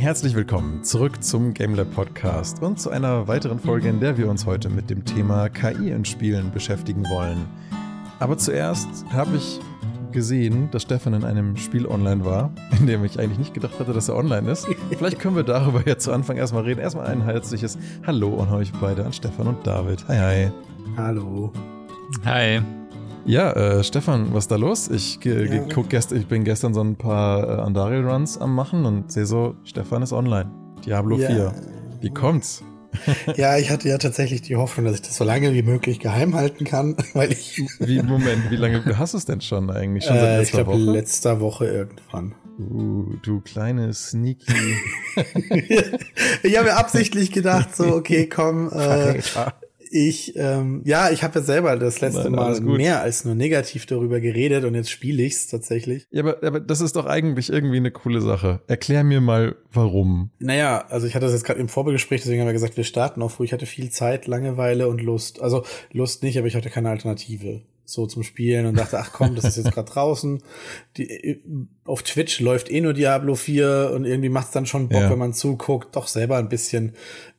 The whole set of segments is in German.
Herzlich willkommen zurück zum GameLab Podcast und zu einer weiteren Folge, in der wir uns heute mit dem Thema KI in Spielen beschäftigen wollen. Aber zuerst habe ich gesehen, dass Stefan in einem Spiel online war, in dem ich eigentlich nicht gedacht hatte, dass er online ist. Vielleicht können wir darüber jetzt zu Anfang erstmal reden. Erstmal ein herzliches Hallo an euch beide, an Stefan und David. Hi, hi. Hallo. Hi. Ja, äh, Stefan, was ist da los? Ich, ja. guck gest ich bin gestern so ein paar äh, Andariel-Runs am machen und sehe so, Stefan ist online. Diablo ja. 4. Wie kommt's? ja, ich hatte ja tatsächlich die Hoffnung, dass ich das so lange wie möglich geheim halten kann, weil ich. Wie, Moment, wie lange hast du es denn schon eigentlich? Schon seit äh, letzter ich glaube, letzter Woche irgendwann. Uh, du kleine Sneaky. ich habe mir absichtlich gedacht, so, okay, komm, äh, ich, ähm, ja, ich habe ja selber das letzte Nein, Mal mehr als nur negativ darüber geredet und jetzt spiele ich's tatsächlich. Ja, aber, aber das ist doch eigentlich irgendwie eine coole Sache. Erklär mir mal, warum. Naja, also ich hatte das jetzt gerade im Vorbegespräch, deswegen haben wir gesagt, wir starten auf, wo ich hatte viel Zeit, Langeweile und Lust. Also Lust nicht, aber ich hatte keine Alternative so zum Spielen und dachte, ach komm, das ist jetzt gerade draußen. Die, auf Twitch läuft eh nur Diablo 4 und irgendwie macht's dann schon Bock, ja. wenn man zuguckt, doch selber ein bisschen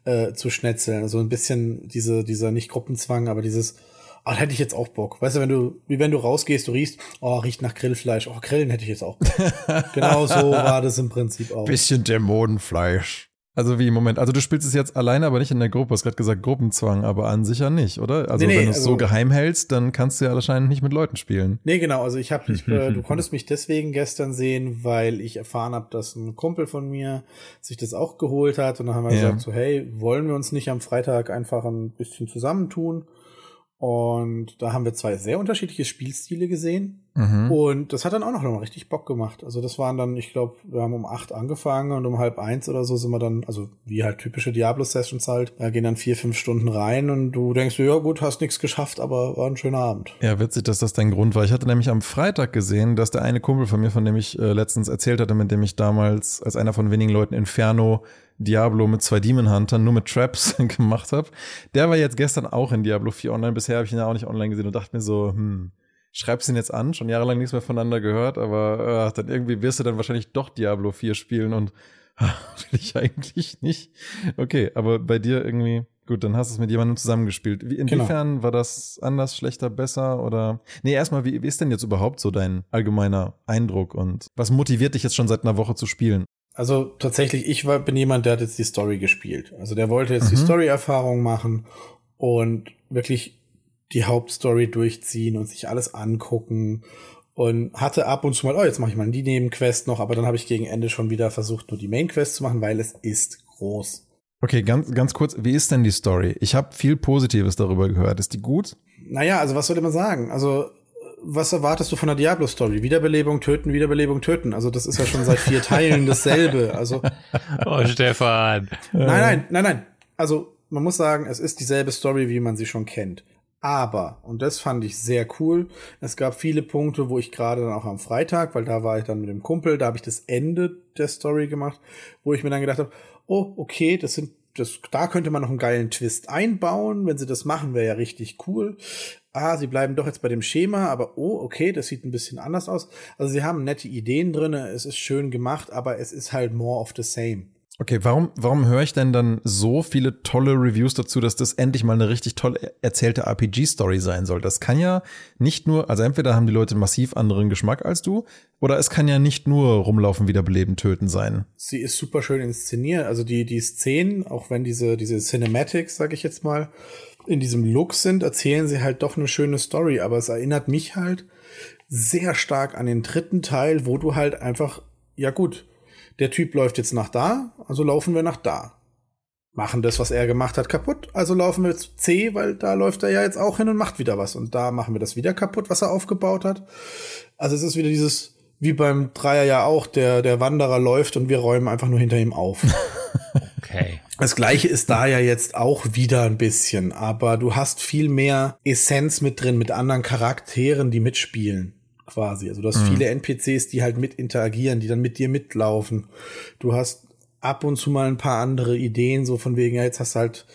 äh, zu schnetzeln. Also ein bisschen diese, dieser nicht Gruppenzwang, aber dieses, ah, hätte ich jetzt auch Bock. Weißt du, wenn du, wie wenn du rausgehst, du riechst, oh, riecht nach Grillfleisch. Oh, Grillen hätte ich jetzt auch Bock. genau so war das im Prinzip auch. Bisschen Dämonenfleisch. Also wie im Moment, also du spielst es jetzt alleine, aber nicht in der Gruppe. Du hast gerade gesagt Gruppenzwang, aber an sich ja nicht, oder? Also nee, nee, wenn du es also, so geheim hältst, dann kannst du ja wahrscheinlich nicht mit Leuten spielen. Nee, genau. Also ich habe, äh, du konntest mich deswegen gestern sehen, weil ich erfahren habe, dass ein Kumpel von mir sich das auch geholt hat und dann haben wir ja. gesagt so, hey, wollen wir uns nicht am Freitag einfach ein bisschen zusammentun? Und da haben wir zwei sehr unterschiedliche Spielstile gesehen. Mhm. Und das hat dann auch noch mal richtig Bock gemacht. Also das waren dann, ich glaube, wir haben um acht angefangen und um halb eins oder so sind wir dann, also wie halt typische Diablo-Sessions halt, da gehen dann vier, fünf Stunden rein und du denkst, ja gut, hast nichts geschafft, aber war ein schöner Abend. Ja, witzig, dass das dein Grund war. Ich hatte nämlich am Freitag gesehen, dass der eine Kumpel von mir, von dem ich äh, letztens erzählt hatte, mit dem ich damals als einer von wenigen Leuten Inferno Diablo mit zwei Demon Huntern, nur mit Traps gemacht habe. Der war jetzt gestern auch in Diablo 4 online. Bisher habe ich ihn ja auch nicht online gesehen und dachte mir so, hm, schreibst ihn jetzt an, schon jahrelang nichts mehr voneinander gehört, aber äh, dann irgendwie wirst du dann wahrscheinlich doch Diablo 4 spielen und will ich eigentlich nicht. Okay, aber bei dir irgendwie, gut, dann hast du es mit jemandem zusammengespielt. Wie, genau. inwiefern genau. war das anders, schlechter, besser oder? Nee, erstmal, wie, wie ist denn jetzt überhaupt so dein allgemeiner Eindruck und was motiviert dich jetzt schon seit einer Woche zu spielen? Also tatsächlich, ich war, bin jemand, der hat jetzt die Story gespielt. Also der wollte jetzt mhm. die Story-Erfahrung machen und wirklich die Hauptstory durchziehen und sich alles angucken und hatte ab und zu mal, oh, jetzt mache ich mal die Nebenquest noch, aber dann habe ich gegen Ende schon wieder versucht, nur die Mainquest zu machen, weil es ist groß. Okay, ganz, ganz kurz, wie ist denn die Story? Ich habe viel Positives darüber gehört. Ist die gut? Naja, also was sollte man sagen? Also was erwartest du von der Diablo-Story? Wiederbelebung, töten, Wiederbelebung, töten. Also das ist ja schon seit vier Teilen dasselbe. Also. Oh, Stefan. Nein, nein, nein, nein. Also man muss sagen, es ist dieselbe Story, wie man sie schon kennt. Aber, und das fand ich sehr cool, es gab viele Punkte, wo ich gerade dann auch am Freitag, weil da war ich dann mit dem Kumpel, da habe ich das Ende der Story gemacht, wo ich mir dann gedacht habe, oh, okay, das sind das, da könnte man noch einen geilen Twist einbauen. Wenn sie das machen, wäre ja richtig cool ah, sie bleiben doch jetzt bei dem Schema, aber oh, okay, das sieht ein bisschen anders aus. Also sie haben nette Ideen drin, es ist schön gemacht, aber es ist halt more of the same. Okay, warum, warum höre ich denn dann so viele tolle Reviews dazu, dass das endlich mal eine richtig toll erzählte RPG-Story sein soll? Das kann ja nicht nur, also entweder haben die Leute massiv anderen Geschmack als du, oder es kann ja nicht nur rumlaufen, wiederbeleben, töten sein. Sie ist super schön inszeniert. Also die, die Szenen, auch wenn diese, diese Cinematics, sag ich jetzt mal, in diesem Look sind, erzählen sie halt doch eine schöne Story. Aber es erinnert mich halt sehr stark an den dritten Teil, wo du halt einfach, ja gut, der Typ läuft jetzt nach da, also laufen wir nach da. Machen das, was er gemacht hat, kaputt, also laufen wir jetzt C, weil da läuft er ja jetzt auch hin und macht wieder was. Und da machen wir das wieder kaputt, was er aufgebaut hat. Also es ist wieder dieses, wie beim Dreier ja auch, der, der Wanderer läuft und wir räumen einfach nur hinter ihm auf. okay. Das gleiche ist da ja jetzt auch wieder ein bisschen, aber du hast viel mehr Essenz mit drin, mit anderen Charakteren, die mitspielen quasi. Also du hast mhm. viele NPCs, die halt mit interagieren, die dann mit dir mitlaufen. Du hast ab und zu mal ein paar andere Ideen, so von wegen, ja, jetzt hast du halt,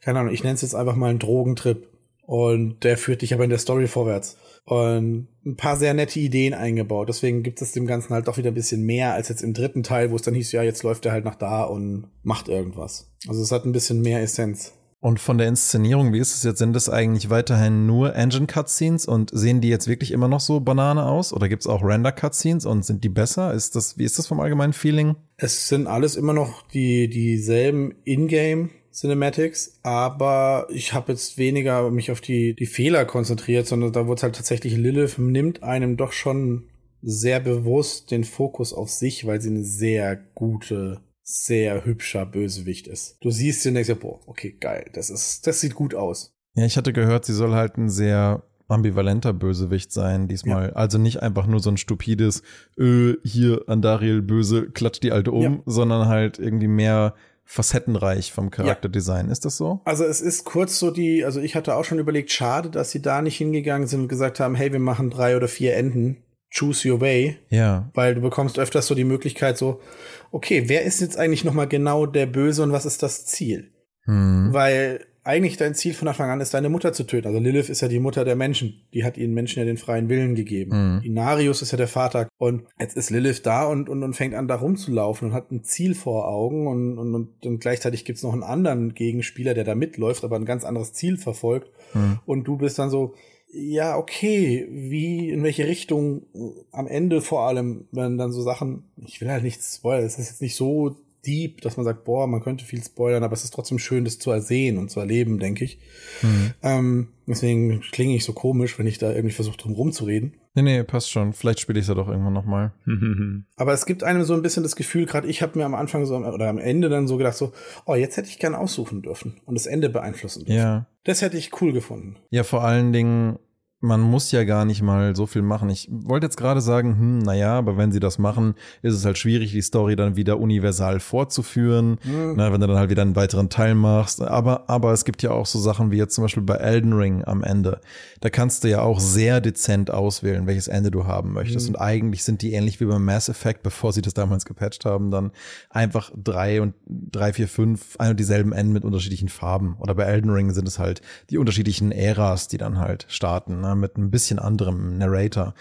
keine Ahnung, ich nenne es jetzt einfach mal einen Drogentrip und der führt dich aber in der Story vorwärts. Und ein paar sehr nette Ideen eingebaut. Deswegen gibt es dem Ganzen halt doch wieder ein bisschen mehr als jetzt im dritten Teil, wo es dann hieß, ja, jetzt läuft er halt nach da und macht irgendwas. Also es hat ein bisschen mehr Essenz. Und von der Inszenierung, wie ist es jetzt? Sind das eigentlich weiterhin nur Engine-Cutscenes und sehen die jetzt wirklich immer noch so Banane aus? Oder gibt es auch Render-Cutscenes und sind die besser? Ist das, wie ist das vom allgemeinen Feeling? Es sind alles immer noch die dieselben Ingame Cinematics, aber ich habe jetzt weniger mich auf die, die Fehler konzentriert, sondern da wurde halt tatsächlich Lilith nimmt einem doch schon sehr bewusst den Fokus auf sich, weil sie eine sehr gute, sehr hübscher Bösewicht ist. Du siehst sie und denkst ja, boah, okay, geil, das ist, das sieht gut aus. Ja, ich hatte gehört, sie soll halt ein sehr ambivalenter Bösewicht sein diesmal. Ja. Also nicht einfach nur so ein stupides, äh, hier Andariel böse, klatscht die alte um, ja. sondern halt irgendwie mehr facettenreich vom Charakterdesign. Ja. Ist das so? Also es ist kurz so die, also ich hatte auch schon überlegt, schade, dass sie da nicht hingegangen sind und gesagt haben, hey, wir machen drei oder vier Enden. Choose your way. Ja. Weil du bekommst öfters so die Möglichkeit so, okay, wer ist jetzt eigentlich nochmal genau der Böse und was ist das Ziel? Hm. Weil eigentlich dein Ziel von Anfang an ist, deine Mutter zu töten. Also Lilith ist ja die Mutter der Menschen. Die hat ihren Menschen ja den freien Willen gegeben. Mhm. Inarius ist ja der Vater. Und jetzt ist Lilith da und, und, und fängt an, da rumzulaufen und hat ein Ziel vor Augen. Und, und, und, und gleichzeitig gibt's noch einen anderen Gegenspieler, der da mitläuft, aber ein ganz anderes Ziel verfolgt. Mhm. Und du bist dann so, ja, okay, wie, in welche Richtung am Ende vor allem, wenn dann so Sachen, ich will halt nichts spoilern, es ist jetzt nicht so deep, dass man sagt, boah, man könnte viel spoilern, aber es ist trotzdem schön, das zu ersehen und zu erleben, denke ich. Mhm. Ähm, deswegen klinge ich so komisch, wenn ich da irgendwie versuche, drum rumzureden. Nee, nee, passt schon. Vielleicht spiele ich es ja doch irgendwann nochmal. aber es gibt einem so ein bisschen das Gefühl, gerade ich habe mir am Anfang so oder am Ende dann so gedacht, so, oh, jetzt hätte ich gern aussuchen dürfen und das Ende beeinflussen dürfen. Ja. Das hätte ich cool gefunden. Ja, vor allen Dingen man muss ja gar nicht mal so viel machen. Ich wollte jetzt gerade sagen, hm, naja, aber wenn sie das machen, ist es halt schwierig, die Story dann wieder universal fortzuführen, mhm. na, wenn du dann halt wieder einen weiteren Teil machst. Aber, aber es gibt ja auch so Sachen wie jetzt zum Beispiel bei Elden Ring am Ende. Da kannst du ja auch sehr dezent auswählen, welches Ende du haben möchtest. Mhm. Und eigentlich sind die ähnlich wie beim Mass Effect, bevor sie das damals gepatcht haben, dann einfach drei und drei, vier, fünf, ein und dieselben Enden mit unterschiedlichen Farben. Oder bei Elden Ring sind es halt die unterschiedlichen Äras, die dann halt starten. Ne? Ne, mit ein bisschen anderem Narrator.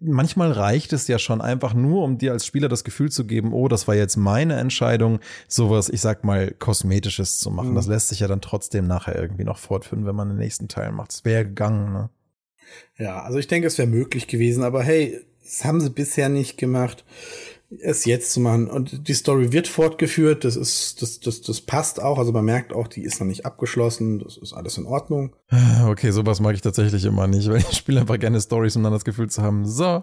Manchmal reicht es ja schon einfach nur, um dir als Spieler das Gefühl zu geben, oh, das war jetzt meine Entscheidung, sowas, ich sag mal, Kosmetisches zu machen. Mhm. Das lässt sich ja dann trotzdem nachher irgendwie noch fortführen, wenn man den nächsten Teil macht. Das wäre gegangen, ne? Ja, also ich denke, es wäre möglich gewesen, aber hey, das haben sie bisher nicht gemacht es jetzt zu machen. Und die Story wird fortgeführt, das ist, das, das, das passt auch. Also man merkt auch, die ist noch nicht abgeschlossen, das ist alles in Ordnung. Okay, sowas mag ich tatsächlich immer nicht, weil ich spiele einfach gerne Stories, um dann das Gefühl zu haben, so,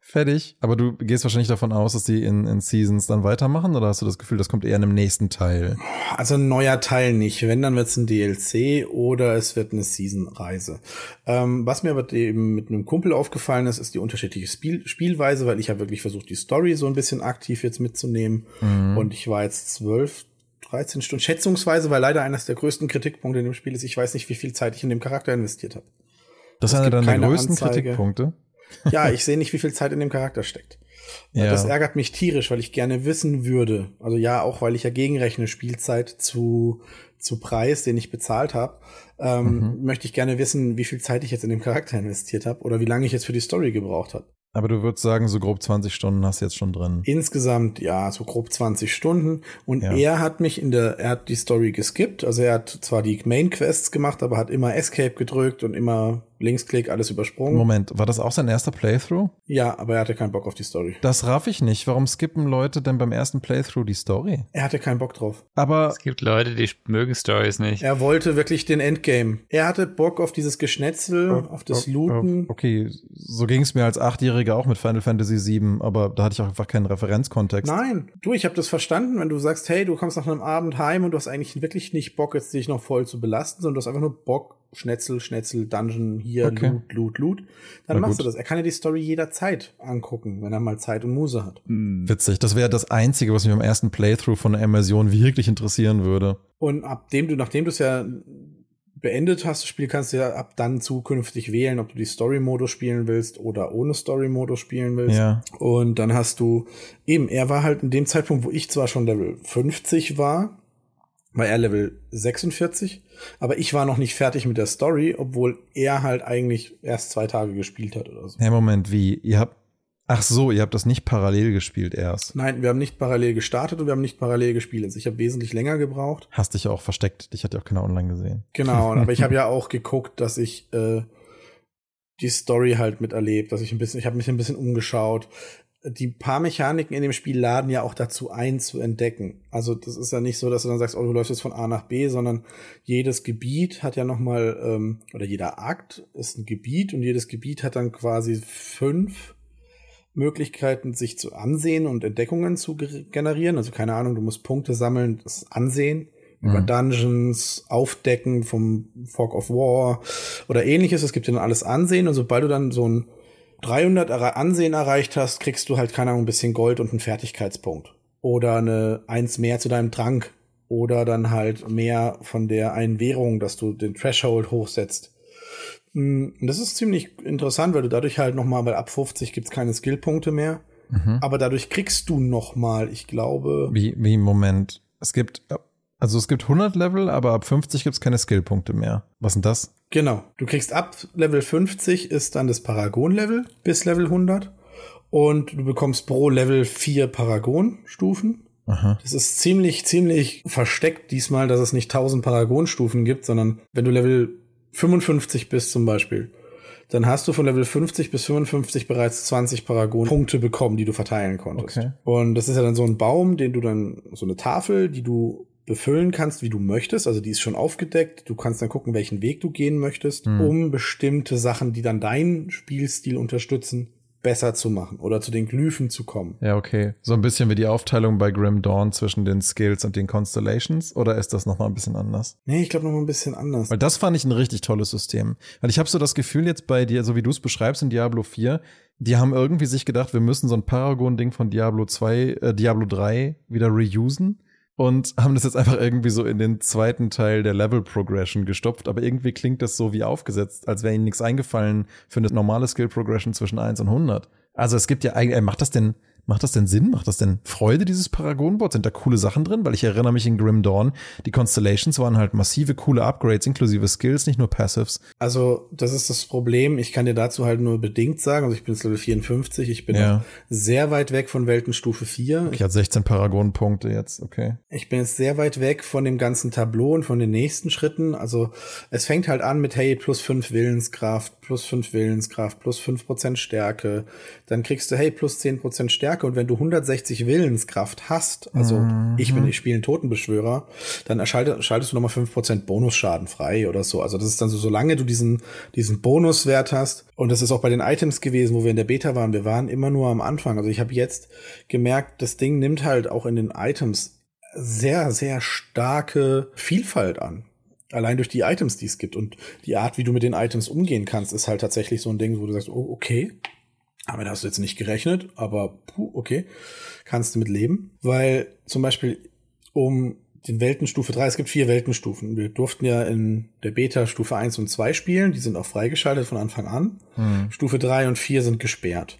fertig. Aber du gehst wahrscheinlich davon aus, dass die in, in Seasons dann weitermachen oder hast du das Gefühl, das kommt eher in einem nächsten Teil? Also ein neuer Teil nicht. Wenn, dann wird es ein DLC oder es wird eine Season-Reise. Ähm, was mir aber eben mit einem Kumpel aufgefallen ist, ist die unterschiedliche Spiel Spielweise, weil ich habe wirklich versucht, die Story so ein bisschen aktiv jetzt mitzunehmen. Mhm. Und ich war jetzt zwölf 13 Stunden, schätzungsweise, weil leider eines der größten Kritikpunkte in dem Spiel ist, ich weiß nicht, wie viel Zeit ich in dem Charakter investiert habe. Das ist einer deiner größten Anzeige. Kritikpunkte? Ja, ich sehe nicht, wie viel Zeit in dem Charakter steckt. Ja. Das ärgert mich tierisch, weil ich gerne wissen würde, also ja, auch weil ich ja gegenrechne Spielzeit zu, zu Preis, den ich bezahlt habe, ähm, mhm. möchte ich gerne wissen, wie viel Zeit ich jetzt in dem Charakter investiert habe oder wie lange ich jetzt für die Story gebraucht habe. Aber du würdest sagen, so grob 20 Stunden hast du jetzt schon drin. Insgesamt, ja, so grob 20 Stunden. Und ja. er hat mich in der, er hat die Story geskippt. Also er hat zwar die Main Quests gemacht, aber hat immer Escape gedrückt und immer Linksklick, alles übersprungen. Moment, war das auch sein erster Playthrough? Ja, aber er hatte keinen Bock auf die Story. Das raff ich nicht. Warum skippen Leute denn beim ersten Playthrough die Story? Er hatte keinen Bock drauf. Aber es gibt Leute, die mögen Stories nicht. Er wollte wirklich den Endgame. Er hatte Bock auf dieses Geschnetzel, oh, auf das oh, Looten. Oh, okay, so ging es mir als Achtjähriger auch mit Final Fantasy VII, aber da hatte ich auch einfach keinen Referenzkontext. Nein, du, ich habe das verstanden, wenn du sagst, hey, du kommst nach einem Abend heim und du hast eigentlich wirklich nicht Bock, jetzt dich noch voll zu belasten, sondern du hast einfach nur Bock, Schnetzel, Schnetzel, Dungeon, hier, okay. Loot, Loot, Loot. Dann Na machst gut. du das. Er kann ja die Story jederzeit angucken, wenn er mal Zeit und Muse hat. Hm. Witzig. Das wäre das Einzige, was mich am ersten Playthrough von der Immersion wirklich interessieren würde. Und ab dem du, nachdem du es ja beendet hast, das Spiel kannst du ja ab dann zukünftig wählen, ob du die Story-Modus spielen willst oder ohne Story-Modus spielen willst. Ja. Und dann hast du eben, er war halt in dem Zeitpunkt, wo ich zwar schon Level 50 war, war er Level 46, aber ich war noch nicht fertig mit der Story, obwohl er halt eigentlich erst zwei Tage gespielt hat oder so. Hey, Moment, wie? Ihr habt. Ach so, ihr habt das nicht parallel gespielt erst. Nein, wir haben nicht parallel gestartet und wir haben nicht parallel gespielt. Also ich habe wesentlich länger gebraucht. Hast dich ja auch versteckt. Dich hat ja auch keiner online gesehen. Genau, aber ich habe ja auch geguckt, dass ich äh, die Story halt miterlebt, dass ich ein bisschen, ich habe mich ein bisschen umgeschaut die paar Mechaniken in dem Spiel laden ja auch dazu ein, zu entdecken. Also das ist ja nicht so, dass du dann sagst, oh, du läufst jetzt von A nach B, sondern jedes Gebiet hat ja noch mal ähm, oder jeder Akt ist ein Gebiet und jedes Gebiet hat dann quasi fünf Möglichkeiten, sich zu ansehen und Entdeckungen zu generieren. Also keine Ahnung, du musst Punkte sammeln, das Ansehen mhm. über Dungeons, Aufdecken vom Fog of War oder ähnliches. Es gibt dir dann alles Ansehen und sobald du dann so ein 300 Ansehen erreicht hast, kriegst du halt, keine Ahnung, ein bisschen Gold und einen Fertigkeitspunkt. Oder eine eins mehr zu deinem Trank. Oder dann halt mehr von der einen Währung, dass du den Threshold hochsetzt. Hm, das ist ziemlich interessant, weil du dadurch halt noch mal, weil ab 50 gibt's keine Skillpunkte mehr. Mhm. Aber dadurch kriegst du noch mal, ich glaube. Wie, wie, Moment. Es gibt, also es gibt 100 Level, aber ab 50 gibt's keine Skillpunkte mehr. Was sind das? Genau. Du kriegst ab Level 50 ist dann das Paragon-Level bis Level 100. Und du bekommst pro Level vier Paragon-Stufen. Das ist ziemlich, ziemlich versteckt diesmal, dass es nicht 1000 Paragon-Stufen gibt, sondern wenn du Level 55 bist zum Beispiel, dann hast du von Level 50 bis 55 bereits 20 Paragon-Punkte bekommen, die du verteilen konntest. Okay. Und das ist ja dann so ein Baum, den du dann, so eine Tafel, die du befüllen kannst, wie du möchtest. Also die ist schon aufgedeckt. Du kannst dann gucken, welchen Weg du gehen möchtest, mhm. um bestimmte Sachen, die dann deinen Spielstil unterstützen, besser zu machen oder zu den Glyphen zu kommen. Ja, okay. So ein bisschen wie die Aufteilung bei Grim Dawn zwischen den Skills und den Constellations oder ist das nochmal ein bisschen anders? Nee, ich glaube nochmal ein bisschen anders. Weil das fand ich ein richtig tolles System. Weil ich habe so das Gefühl jetzt bei dir, so wie du es beschreibst in Diablo 4, die haben irgendwie sich gedacht, wir müssen so ein Paragon-Ding von Diablo 2, äh, Diablo 3 wieder reusen und haben das jetzt einfach irgendwie so in den zweiten Teil der Level Progression gestopft, aber irgendwie klingt das so wie aufgesetzt, als wäre ihnen nichts eingefallen für eine normale Skill Progression zwischen 1 und 100. Also es gibt ja eigentlich, macht das denn, Macht das denn Sinn? Macht das denn Freude, dieses Paragon-Board? Sind da coole Sachen drin? Weil ich erinnere mich in Grim Dawn, die Constellations waren halt massive, coole Upgrades, inklusive Skills, nicht nur Passives. Also, das ist das Problem. Ich kann dir dazu halt nur bedingt sagen, also ich bin jetzt Level 54, ich bin ja. sehr weit weg von Weltenstufe 4. Ich hatte 16 Paragon-Punkte jetzt, okay. Ich bin jetzt sehr weit weg von dem ganzen Tableau und von den nächsten Schritten. Also, es fängt halt an mit, hey, plus 5 Willenskraft, plus 5 Willenskraft, plus 5% Stärke. Dann kriegst du, hey, plus 10% Stärke Stärke und wenn du 160 Willenskraft hast, also mhm. ich bin, ich spiele einen Totenbeschwörer, dann erschaltet, schaltest du nochmal 5% Bonusschaden frei oder so. Also das ist dann so, solange du diesen, diesen Bonuswert hast, und das ist auch bei den Items gewesen, wo wir in der Beta waren, wir waren immer nur am Anfang. Also ich habe jetzt gemerkt, das Ding nimmt halt auch in den Items sehr, sehr starke Vielfalt an allein durch die Items, die es gibt und die Art, wie du mit den Items umgehen kannst, ist halt tatsächlich so ein Ding, wo du sagst, oh, okay, aber da hast du jetzt nicht gerechnet, aber puh, okay, kannst du mit leben. Weil zum Beispiel um den Weltenstufe 3, es gibt vier Weltenstufen. Wir durften ja in der Beta Stufe 1 und 2 spielen, die sind auch freigeschaltet von Anfang an. Hm. Stufe 3 und 4 sind gesperrt.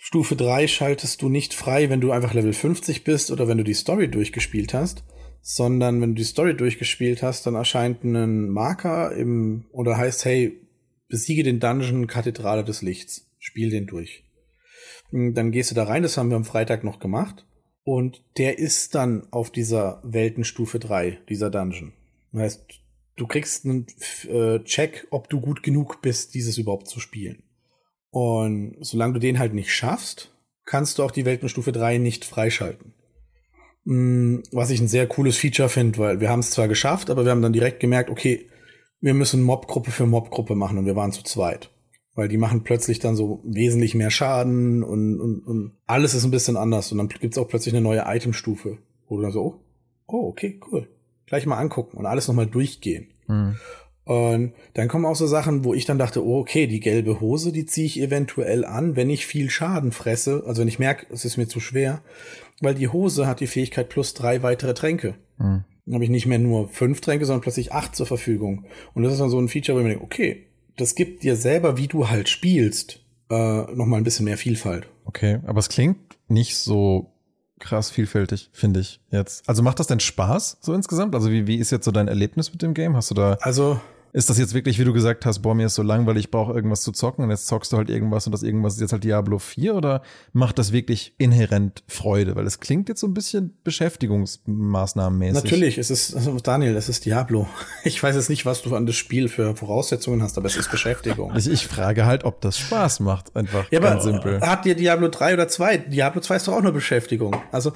Stufe 3 schaltest du nicht frei, wenn du einfach Level 50 bist oder wenn du die Story durchgespielt hast, sondern wenn du die Story durchgespielt hast, dann erscheint ein Marker im, oder heißt, hey, besiege den Dungeon Kathedrale des Lichts spiel den durch. Hm, dann gehst du da rein, das haben wir am Freitag noch gemacht. Und der ist dann auf dieser Weltenstufe 3, dieser Dungeon. Das heißt, du kriegst einen äh, Check, ob du gut genug bist, dieses überhaupt zu spielen. Und solange du den halt nicht schaffst, kannst du auch die Weltenstufe 3 nicht freischalten. Hm, was ich ein sehr cooles Feature finde, weil wir haben es zwar geschafft, aber wir haben dann direkt gemerkt, okay, wir müssen Mobgruppe für Mobgruppe machen und wir waren zu zweit. Weil die machen plötzlich dann so wesentlich mehr Schaden und, und, und alles ist ein bisschen anders. Und dann gibt's auch plötzlich eine neue Itemstufe, wo du dann so, oh, okay, cool. Gleich mal angucken und alles nochmal durchgehen. Mhm. Und dann kommen auch so Sachen, wo ich dann dachte, oh, okay, die gelbe Hose, die ziehe ich eventuell an, wenn ich viel Schaden fresse. Also wenn ich merke, es ist mir zu schwer, weil die Hose hat die Fähigkeit plus drei weitere Tränke. Mhm. Dann habe ich nicht mehr nur fünf Tränke, sondern plötzlich acht zur Verfügung. Und das ist dann so ein Feature, wo ich mir denke, okay, das gibt dir selber, wie du halt spielst, äh, noch mal ein bisschen mehr Vielfalt. Okay, aber es klingt nicht so krass vielfältig, finde ich jetzt. Also macht das denn Spaß so insgesamt? Also wie, wie ist jetzt so dein Erlebnis mit dem Game? Hast du da Also, ist das jetzt wirklich, wie du gesagt hast, boah, mir ist so langweilig, ich brauche irgendwas zu zocken und jetzt zockst du halt irgendwas und das irgendwas ist jetzt halt Diablo 4 oder macht das wirklich inhärent Freude? Weil es klingt jetzt so ein bisschen beschäftigungsmaßnahmenmäßig. natürlich, es ist, also Daniel, es ist Diablo. Ich weiß jetzt nicht, was du an das Spiel für Voraussetzungen hast, aber es ist Beschäftigung. Ich, ich frage halt, ob das Spaß macht, einfach Ja, aber ganz simpel. hat dir Diablo 3 oder 2? Diablo 2 ist doch auch nur Beschäftigung. Also,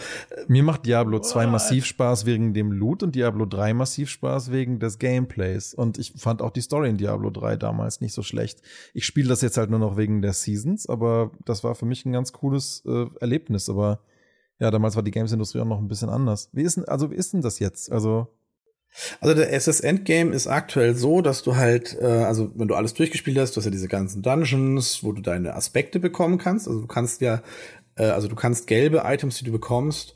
Mir macht Diablo 2 massiv Spaß wegen dem Loot und Diablo 3 massiv Spaß wegen des Gameplays. Und ich fand auch die Story in Diablo 3 damals nicht so schlecht. Ich spiele das jetzt halt nur noch wegen der Seasons, aber das war für mich ein ganz cooles äh, Erlebnis. Aber ja, damals war die Games-Industrie auch noch ein bisschen anders. Wie ist denn, also wie ist denn das jetzt? Also, Also der SS Endgame ist aktuell so, dass du halt, äh, also wenn du alles durchgespielt hast, du hast ja diese ganzen Dungeons, wo du deine Aspekte bekommen kannst. Also du kannst ja, äh, also du kannst gelbe Items, die du bekommst,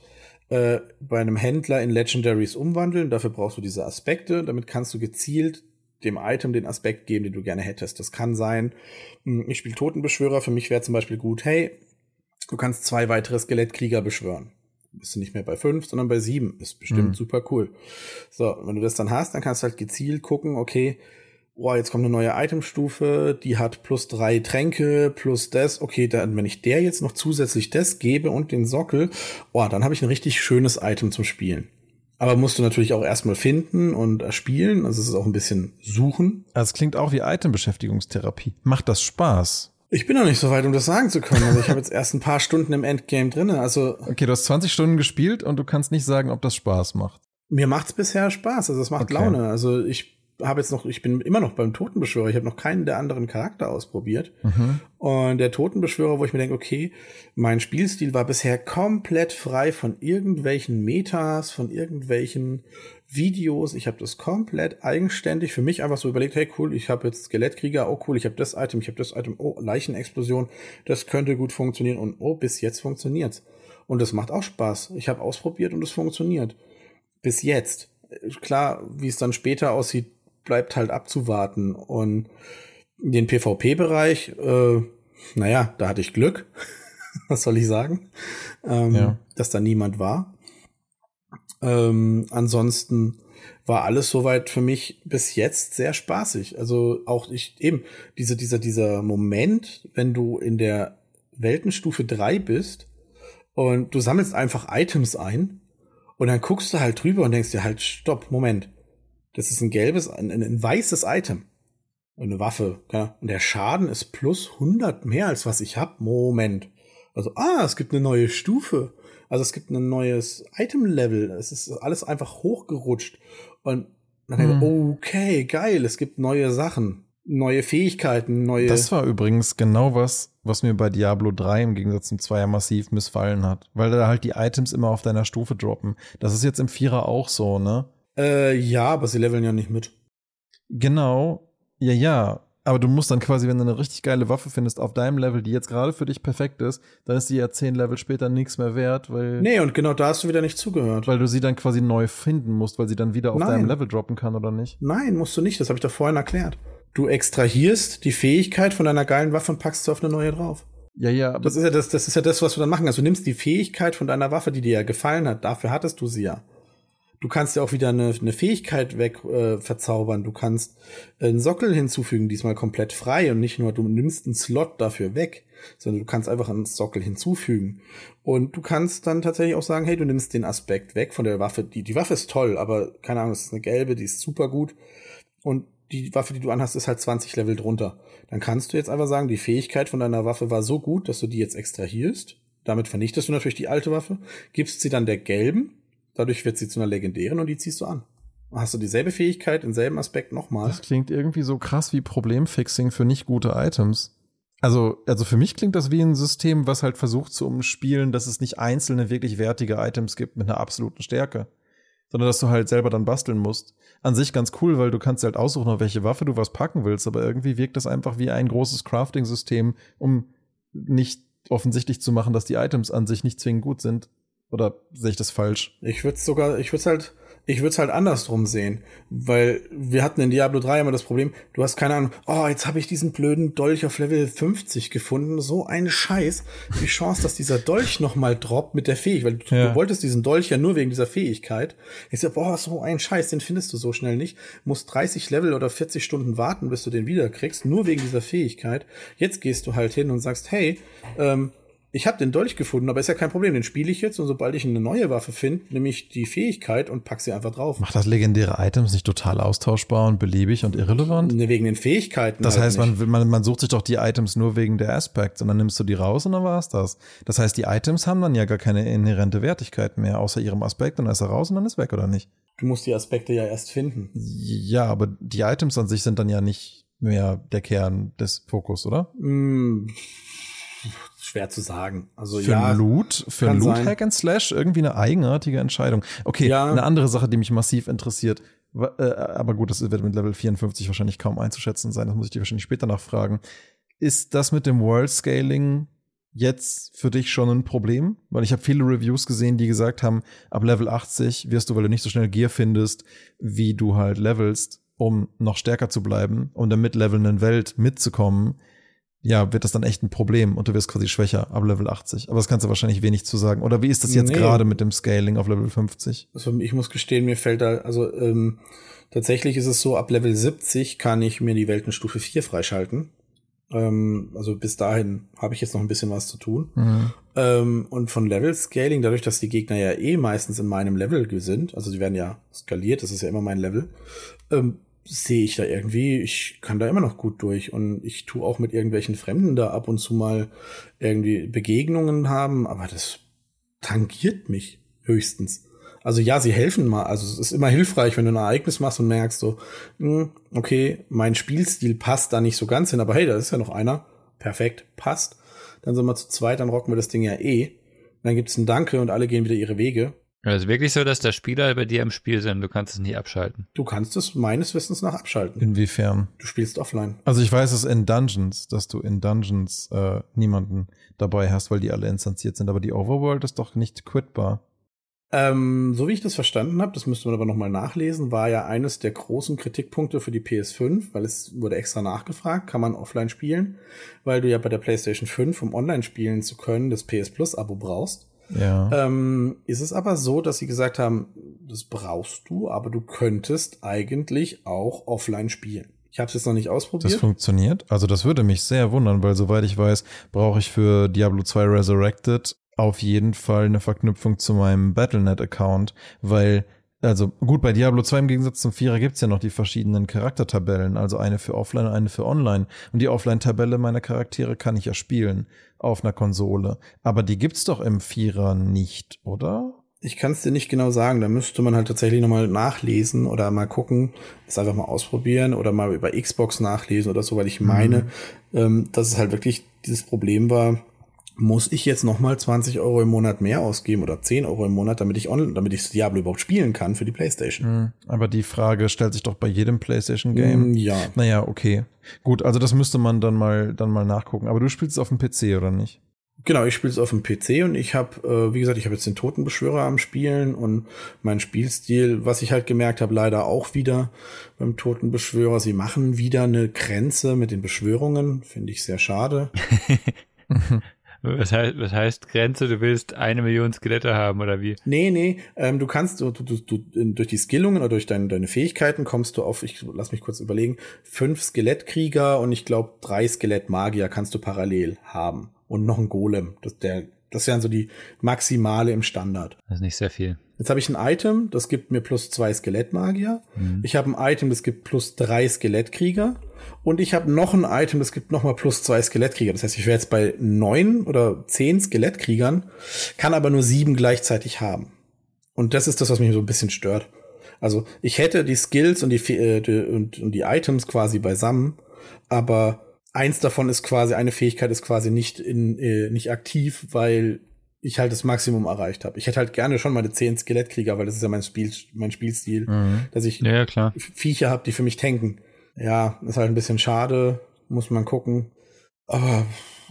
äh, bei einem Händler in Legendaries umwandeln. Dafür brauchst du diese Aspekte. Damit kannst du gezielt dem Item den Aspekt geben, den du gerne hättest. Das kann sein, hm, ich spiele Totenbeschwörer. Für mich wäre zum Beispiel gut, hey, du kannst zwei weitere Skelettkrieger beschwören. Bist du nicht mehr bei fünf, sondern bei sieben. Ist bestimmt Mhm. super cool. So, wenn du das dann hast, dann kannst du halt gezielt gucken, okay, oh, jetzt kommt eine neue Itemstufe, die hat plus drei Tränke, plus das, okay, dann, wenn ich der jetzt noch zusätzlich das gebe und den Sockel, oh, dann habe ich ein richtig schönes Item zum Spielen. Aber musst du natürlich auch erstmal finden und spielen, also es ist auch ein bisschen suchen. also es klingt auch wie Itembeschäftigungstherapie. Macht das Spaß? Ich bin noch nicht so weit, um das sagen zu können, aber ich habe jetzt erst ein paar Stunden im Endgame drinne, also Okay, du hast 20 Stunden gespielt und du kannst nicht sagen, ob das Spaß macht. Mir macht's bisher Spaß, also es macht Okay. Laune. Also ich habe jetzt noch, ich bin immer noch beim Totenbeschwörer, ich habe noch keinen der anderen Charakter ausprobiert. Mhm. Und der Totenbeschwörer, wo ich mir denke, okay, mein Spielstil war bisher komplett frei von irgendwelchen Metas, von irgendwelchen Videos. Ich habe das komplett eigenständig für mich einfach so überlegt, hey cool, ich habe jetzt Skelettkrieger, oh cool, ich habe das Item, ich habe das Item, oh Leichenexplosion, das könnte gut funktionieren und oh, bis jetzt funktioniert's. Und das macht auch Spaß. Ich habe ausprobiert und es funktioniert. Bis jetzt. Klar, wie es dann später aussieht, bleibt halt abzuwarten. Und den PvP-Bereich, äh, naja, da hatte ich Glück. Was soll ich sagen? Ähm, Ja. Dass da niemand war. Ähm, ansonsten war alles soweit für mich bis jetzt sehr spaßig. Also auch ich eben diese, dieser, dieser Moment, wenn du in der Weltenstufe 3 bist und du sammelst einfach Items ein und dann guckst du halt drüber und denkst dir halt, stopp, Moment. Das ist ein gelbes, ein, ein, weißes Item. Eine Waffe, ja. Und der Schaden ist plus 100 mehr als was ich hab. Moment. Also, ah, es gibt eine neue Stufe. Also es gibt ein neues Item-Level. Es ist alles einfach hochgerutscht. Und dann denke ich, okay, geil, es gibt neue Sachen, neue Fähigkeiten, neue. Das war übrigens genau was, was mir bei Diablo 3 im Gegensatz zum Zweier massiv missfallen hat. Weil da halt die Items immer auf deiner Stufe droppen. Das ist jetzt im Vierer auch so, ne? Äh, ja, aber sie leveln ja nicht mit. Genau. Ja, ja. Aber du musst dann quasi, wenn du eine richtig geile Waffe findest auf deinem Level, die jetzt gerade für dich perfekt ist, dann ist die ja zehn Level später nichts mehr wert, weil, Nee, und genau da hast du wieder nicht zugehört. weil du sie dann quasi neu finden musst, weil sie dann wieder auf Nein. deinem Level droppen kann, oder nicht? Nein, musst du nicht. Das habe ich doch vorhin erklärt. Du extrahierst die Fähigkeit von deiner geilen Waffe und packst sie auf eine neue drauf. Ja, ja, aber Das ist ja das, das ist ja das, was du dann machen kannst. Du nimmst die Fähigkeit von deiner Waffe, die dir ja gefallen hat. Dafür hattest du sie ja. Du kannst ja auch wieder eine, eine Fähigkeit weg äh, verzaubern. Du kannst einen Sockel hinzufügen, diesmal komplett frei und nicht nur du nimmst einen Slot dafür weg, sondern du kannst einfach einen Sockel hinzufügen. Und du kannst dann tatsächlich auch sagen, hey, du nimmst den Aspekt weg von der Waffe. Die, die Waffe ist toll, aber keine Ahnung, es ist eine gelbe, die ist super gut. Und die Waffe, die du anhast, ist halt 20 Level drunter. Dann kannst du jetzt einfach sagen, die Fähigkeit von deiner Waffe war so gut, dass du die jetzt extrahierst. Damit vernichtest du natürlich die alte Waffe, gibst sie dann der gelben, dadurch wird sie zu einer legendären und die ziehst du an. Hast du dieselbe Fähigkeit, denselben Aspekt nochmal. das klingt irgendwie so krass wie Problemfixing für nicht gute Items. Also, also für mich klingt das wie ein System, was halt versucht zu umspielen, dass es nicht einzelne wirklich wertige Items gibt mit einer absoluten Stärke. Sondern dass du halt selber dann basteln musst. An sich ganz cool, weil du kannst halt aussuchen, auf welche Waffe du was packen willst, aber irgendwie wirkt das einfach wie ein großes Crafting-System, um nicht offensichtlich zu machen, dass die Items an sich nicht zwingend gut sind. Oder sehe ich das falsch? Ich würde sogar, ich würde halt, Ich würde es halt andersrum sehen, weil wir hatten in Diablo 3 immer das Problem, du hast keine Ahnung, oh, jetzt habe ich diesen blöden Dolch auf Level 50 gefunden, so ein Scheiß. Die Chance, dass dieser Dolch nochmal droppt mit der Fähigkeit, weil du, Ja. du wolltest diesen Dolch ja nur wegen dieser Fähigkeit. Ich sag, boah, so ein Scheiß, den findest du so schnell nicht. Musst 30 Level oder 40 Stunden warten, bis du den wiederkriegst, nur wegen dieser Fähigkeit. Jetzt gehst du halt hin und sagst, hey, ähm, ich habe den Dolch gefunden, aber ist ja kein Problem, den spiele ich jetzt und sobald ich eine neue Waffe finde, nehme ich die Fähigkeit und pack sie einfach drauf. Macht das legendäre Items nicht total austauschbar und beliebig und irrelevant? Ne, wegen den Fähigkeiten. Das halt heißt, man, man, man sucht sich doch die Items nur wegen der Aspects und dann nimmst du die raus und dann war's das. Das heißt, die Items haben dann ja gar keine inhärente Wertigkeit mehr, außer ihrem Aspekt, und dann ist er raus und dann ist weg, oder nicht? Du musst die Aspekte ja erst finden. Ja, aber die Items an sich sind dann ja nicht mehr der Kern des Fokus, oder? Hm, schwer zu sagen. Also Für ja, Loot, für Loot sein. Hack and Slash irgendwie eine eigenartige Entscheidung. Okay, Ja. eine andere Sache, die mich massiv interessiert, äh, aber gut, das wird mit Level 54 wahrscheinlich kaum einzuschätzen sein, das muss ich dir wahrscheinlich später nachfragen. Ist das mit dem World Scaling jetzt für dich schon ein Problem? Weil ich habe viele Reviews gesehen, die gesagt haben, ab Level 80 wirst du, weil du nicht so schnell Gear findest, wie du halt levelst, um noch stärker zu bleiben und der mitlevelnden Welt mitzukommen, ja, wird das dann echt ein Problem und du wirst quasi schwächer ab Level 80. Aber das kannst du wahrscheinlich wenig zu sagen. Oder wie ist das jetzt Nee. gerade mit dem Scaling auf Level 50? also ich muss gestehen, mir fällt da, also ähm, tatsächlich ist es so, ab Level 70 kann ich mir die Weltenstufe 4 freischalten. Ähm, also bis dahin habe ich jetzt noch ein bisschen was zu tun. Ähm, und von Level Scaling, dadurch, dass die Gegner ja eh meistens in meinem Level sind, also die werden ja skaliert, das ist ja immer mein Level, ähm, sehe ich da irgendwie, ich kann da immer noch gut durch und ich tue auch mit irgendwelchen Fremden da ab und zu mal irgendwie Begegnungen haben, aber das tangiert mich höchstens. Also ja, sie helfen mal. Also es ist immer hilfreich, wenn du ein Ereignis machst und merkst so, hm, okay, mein Spielstil passt da nicht so ganz hin, aber hey, da ist ja noch einer. Perfekt, passt. Dann sind wir zu zweit, dann rocken wir das Ding ja eh. Dann gibt's ein Danke und alle gehen wieder ihre Wege. Es ist wirklich so, dass da Spieler bei dir im Spiel sind. Du kannst es nicht abschalten. Du kannst es meines Wissens nach abschalten. Inwiefern? Du spielst offline. Also ich weiß es in Dungeons, dass du in Dungeons äh, niemanden dabei hast, weil die alle instanziert sind. Aber die Overworld ist doch nicht quitbar. Ähm, so wie ich das verstanden habe, das müsste man aber nochmal nachlesen, war ja eines der großen Kritikpunkte für die PS5, weil es wurde extra nachgefragt, kann man offline spielen, weil du ja bei der PlayStation 5, um online spielen zu können, das PS Plus Abo brauchst. Ja. Ähm, ist es aber so, dass sie gesagt haben, das brauchst du, aber du könntest eigentlich auch offline spielen. Ich habe es jetzt noch nicht Das ausprobiert. funktioniert. Also das würde mich sehr wundern, weil soweit ich weiß, brauche ich für Diablo 2 Resurrected auf jeden Fall eine Verknüpfung zu meinem Battle.net-Account, weil, also gut, bei Diablo 2 im Gegensatz zum Vierer gibt's ja noch die verschiedenen Charaktertabellen, also eine für Offline, eine für Online. Und die Offline-Tabelle meiner Charaktere kann ich ja spielen auf einer Konsole. Aber die gibt's doch im Vierer nicht, oder? Ich kann es dir nicht genau sagen. Da müsste man halt tatsächlich nochmal nachlesen oder mal gucken, es einfach mal ausprobieren oder mal über Xbox nachlesen oder so, weil ich meine, ähm, dass es halt wirklich dieses Problem war, muss ich jetzt nochmal 20 Euro im Monat mehr ausgeben oder 10 Euro im Monat, damit ich online, damit ich Diablo überhaupt spielen kann für die Playstation. Hm, Aber die Frage stellt sich doch bei jedem PlayStation-Game. Mm, ja. Naja, okay. Gut, also das müsste man dann mal, dann mal nachgucken. Aber du spielst es auf dem PC, oder nicht? Genau, ich spiele es auf dem PC und ich habe, äh, wie gesagt, ich habe jetzt den Totenbeschwörer am Spielen und mein Spielstil, was ich halt gemerkt habe, leider auch wieder beim Totenbeschwörer, sie machen wieder eine Grenze mit den Beschwörungen, finde ich sehr schade. Was heißt, was heißt Grenze? Du willst eine Million Skelette haben oder wie? Nee, nee, ähm, du kannst, du, du, du, durch die Skillungen oder durch deine, deine Fähigkeiten kommst du auf, ich lass mich kurz überlegen, fünf Skelettkrieger und ich glaube drei Skelettmagier kannst du parallel haben. Und noch ein Golem. Das, der, das wären so die Maximale im Standard. Das ist nicht sehr viel. Jetzt habe ich ein Item, das gibt mir plus zwei Skelettmagier. Ich habe ein Item, das gibt plus drei Skelettkrieger. Und ich habe noch ein Item, das gibt nochmal plus zwei Skelettkrieger. Das heißt, ich wäre jetzt bei neun oder zehn Skelettkriegern, kann aber nur sieben gleichzeitig haben. Und das ist das, was mich so ein bisschen stört. Also ich hätte die Skills und die, äh, die, und, und die Items quasi beisammen, aber eins davon ist quasi, eine Fähigkeit ist quasi nicht, in, äh, nicht aktiv, weil ich halt das Maximum erreicht habe. Ich hätte halt gerne schon meine zehn Skelettkrieger, weil das ist ja mein, Spiel, mein Spielstil, dass ich Ja, ja, klar. Viecher habe, die für mich tanken. Ja, ist halt ein bisschen schade, muss man gucken. Aber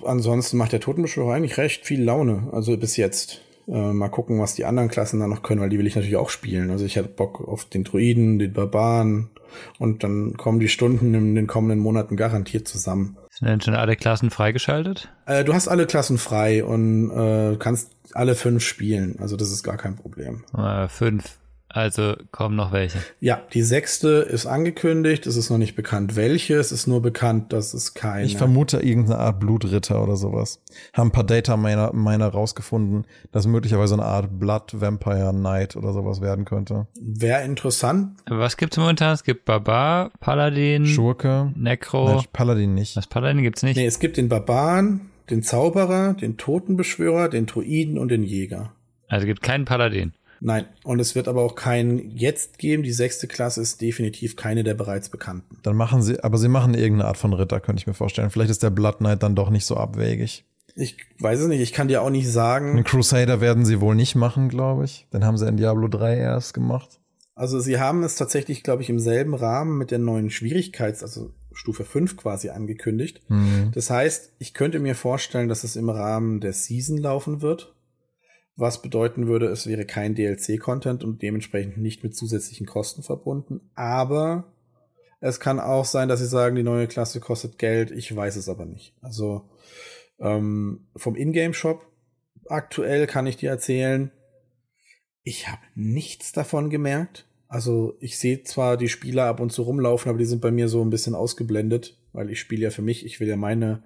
ansonsten macht der Totenbeschwörer eigentlich recht viel Laune, also bis jetzt. Äh, mal gucken, was die anderen Klassen dann noch können, weil die will ich natürlich auch spielen. Also ich hatte Bock auf den Druiden, den Barbaren und dann kommen die Stunden in den kommenden Monaten garantiert zusammen. Sind denn schon alle Klassen freigeschaltet? Äh, du hast alle Klassen frei und äh, kannst alle fünf spielen. Also das ist gar kein Problem. Äh, fünf. Also kommen noch welche. Ja, die sechste ist angekündigt. Es ist noch nicht bekannt, welche. Es ist nur bekannt, dass es keine. Ich vermute irgendeine Art Blutritter oder sowas. Haben ein paar Data Miner, Miner rausgefunden, dass möglicherweise eine Art Blood Vampire Knight oder sowas werden könnte. Wäre interessant. Aber was gibt's momentan? Es gibt Barbar, Paladin, Schurke. Necro. Nein, Paladin nicht. Was Paladin gibt's nicht? Nee, es gibt den Barbaren, den Zauberer, den Totenbeschwörer, den Druiden und den Jäger. Also gibt keinen Paladin. Nein, und es wird aber auch keinen jetzt geben. Die sechste Klasse ist definitiv keine der bereits bekannten. Dann machen sie, aber sie machen irgendeine Art von Ritter, könnte ich mir vorstellen. Vielleicht ist der Blood Knight dann doch nicht so abwegig. Ich weiß es nicht, ich kann dir auch nicht sagen. Einen Crusader werden sie wohl nicht machen, glaube ich. Den haben sie in Diablo 3 erst gemacht. Also sie haben es tatsächlich, glaube ich, im selben Rahmen mit der neuen Schwierigkeits-, also Stufe 5 quasi angekündigt. Mhm. Das heißt, ich könnte mir vorstellen, dass es im Rahmen der Season laufen wird. Was bedeuten würde, es wäre kein DLC-Content und dementsprechend nicht mit zusätzlichen Kosten verbunden. Aber es kann auch sein, dass sie sagen, die neue Klasse kostet Geld. Ich weiß es aber nicht. Also ähm, vom Ingame-Shop aktuell kann ich dir erzählen, ich habe nichts davon gemerkt. Also ich sehe zwar die Spieler ab und zu rumlaufen, aber die sind bei mir so ein bisschen ausgeblendet, weil ich spiele ja für mich, ich will ja meine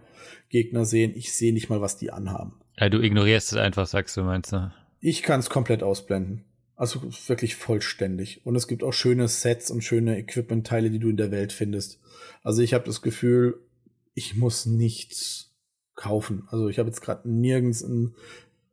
Gegner sehen. Ich sehe nicht mal, was die anhaben. Ja, du ignorierst es einfach, sagst du, meinst du? Ich kann es komplett ausblenden. Also wirklich vollständig. Und es gibt auch schöne Sets und schöne Equipment-Teile, die du in der Welt findest. Also ich habe das Gefühl, ich muss nichts kaufen. Also ich habe jetzt gerade nirgends ein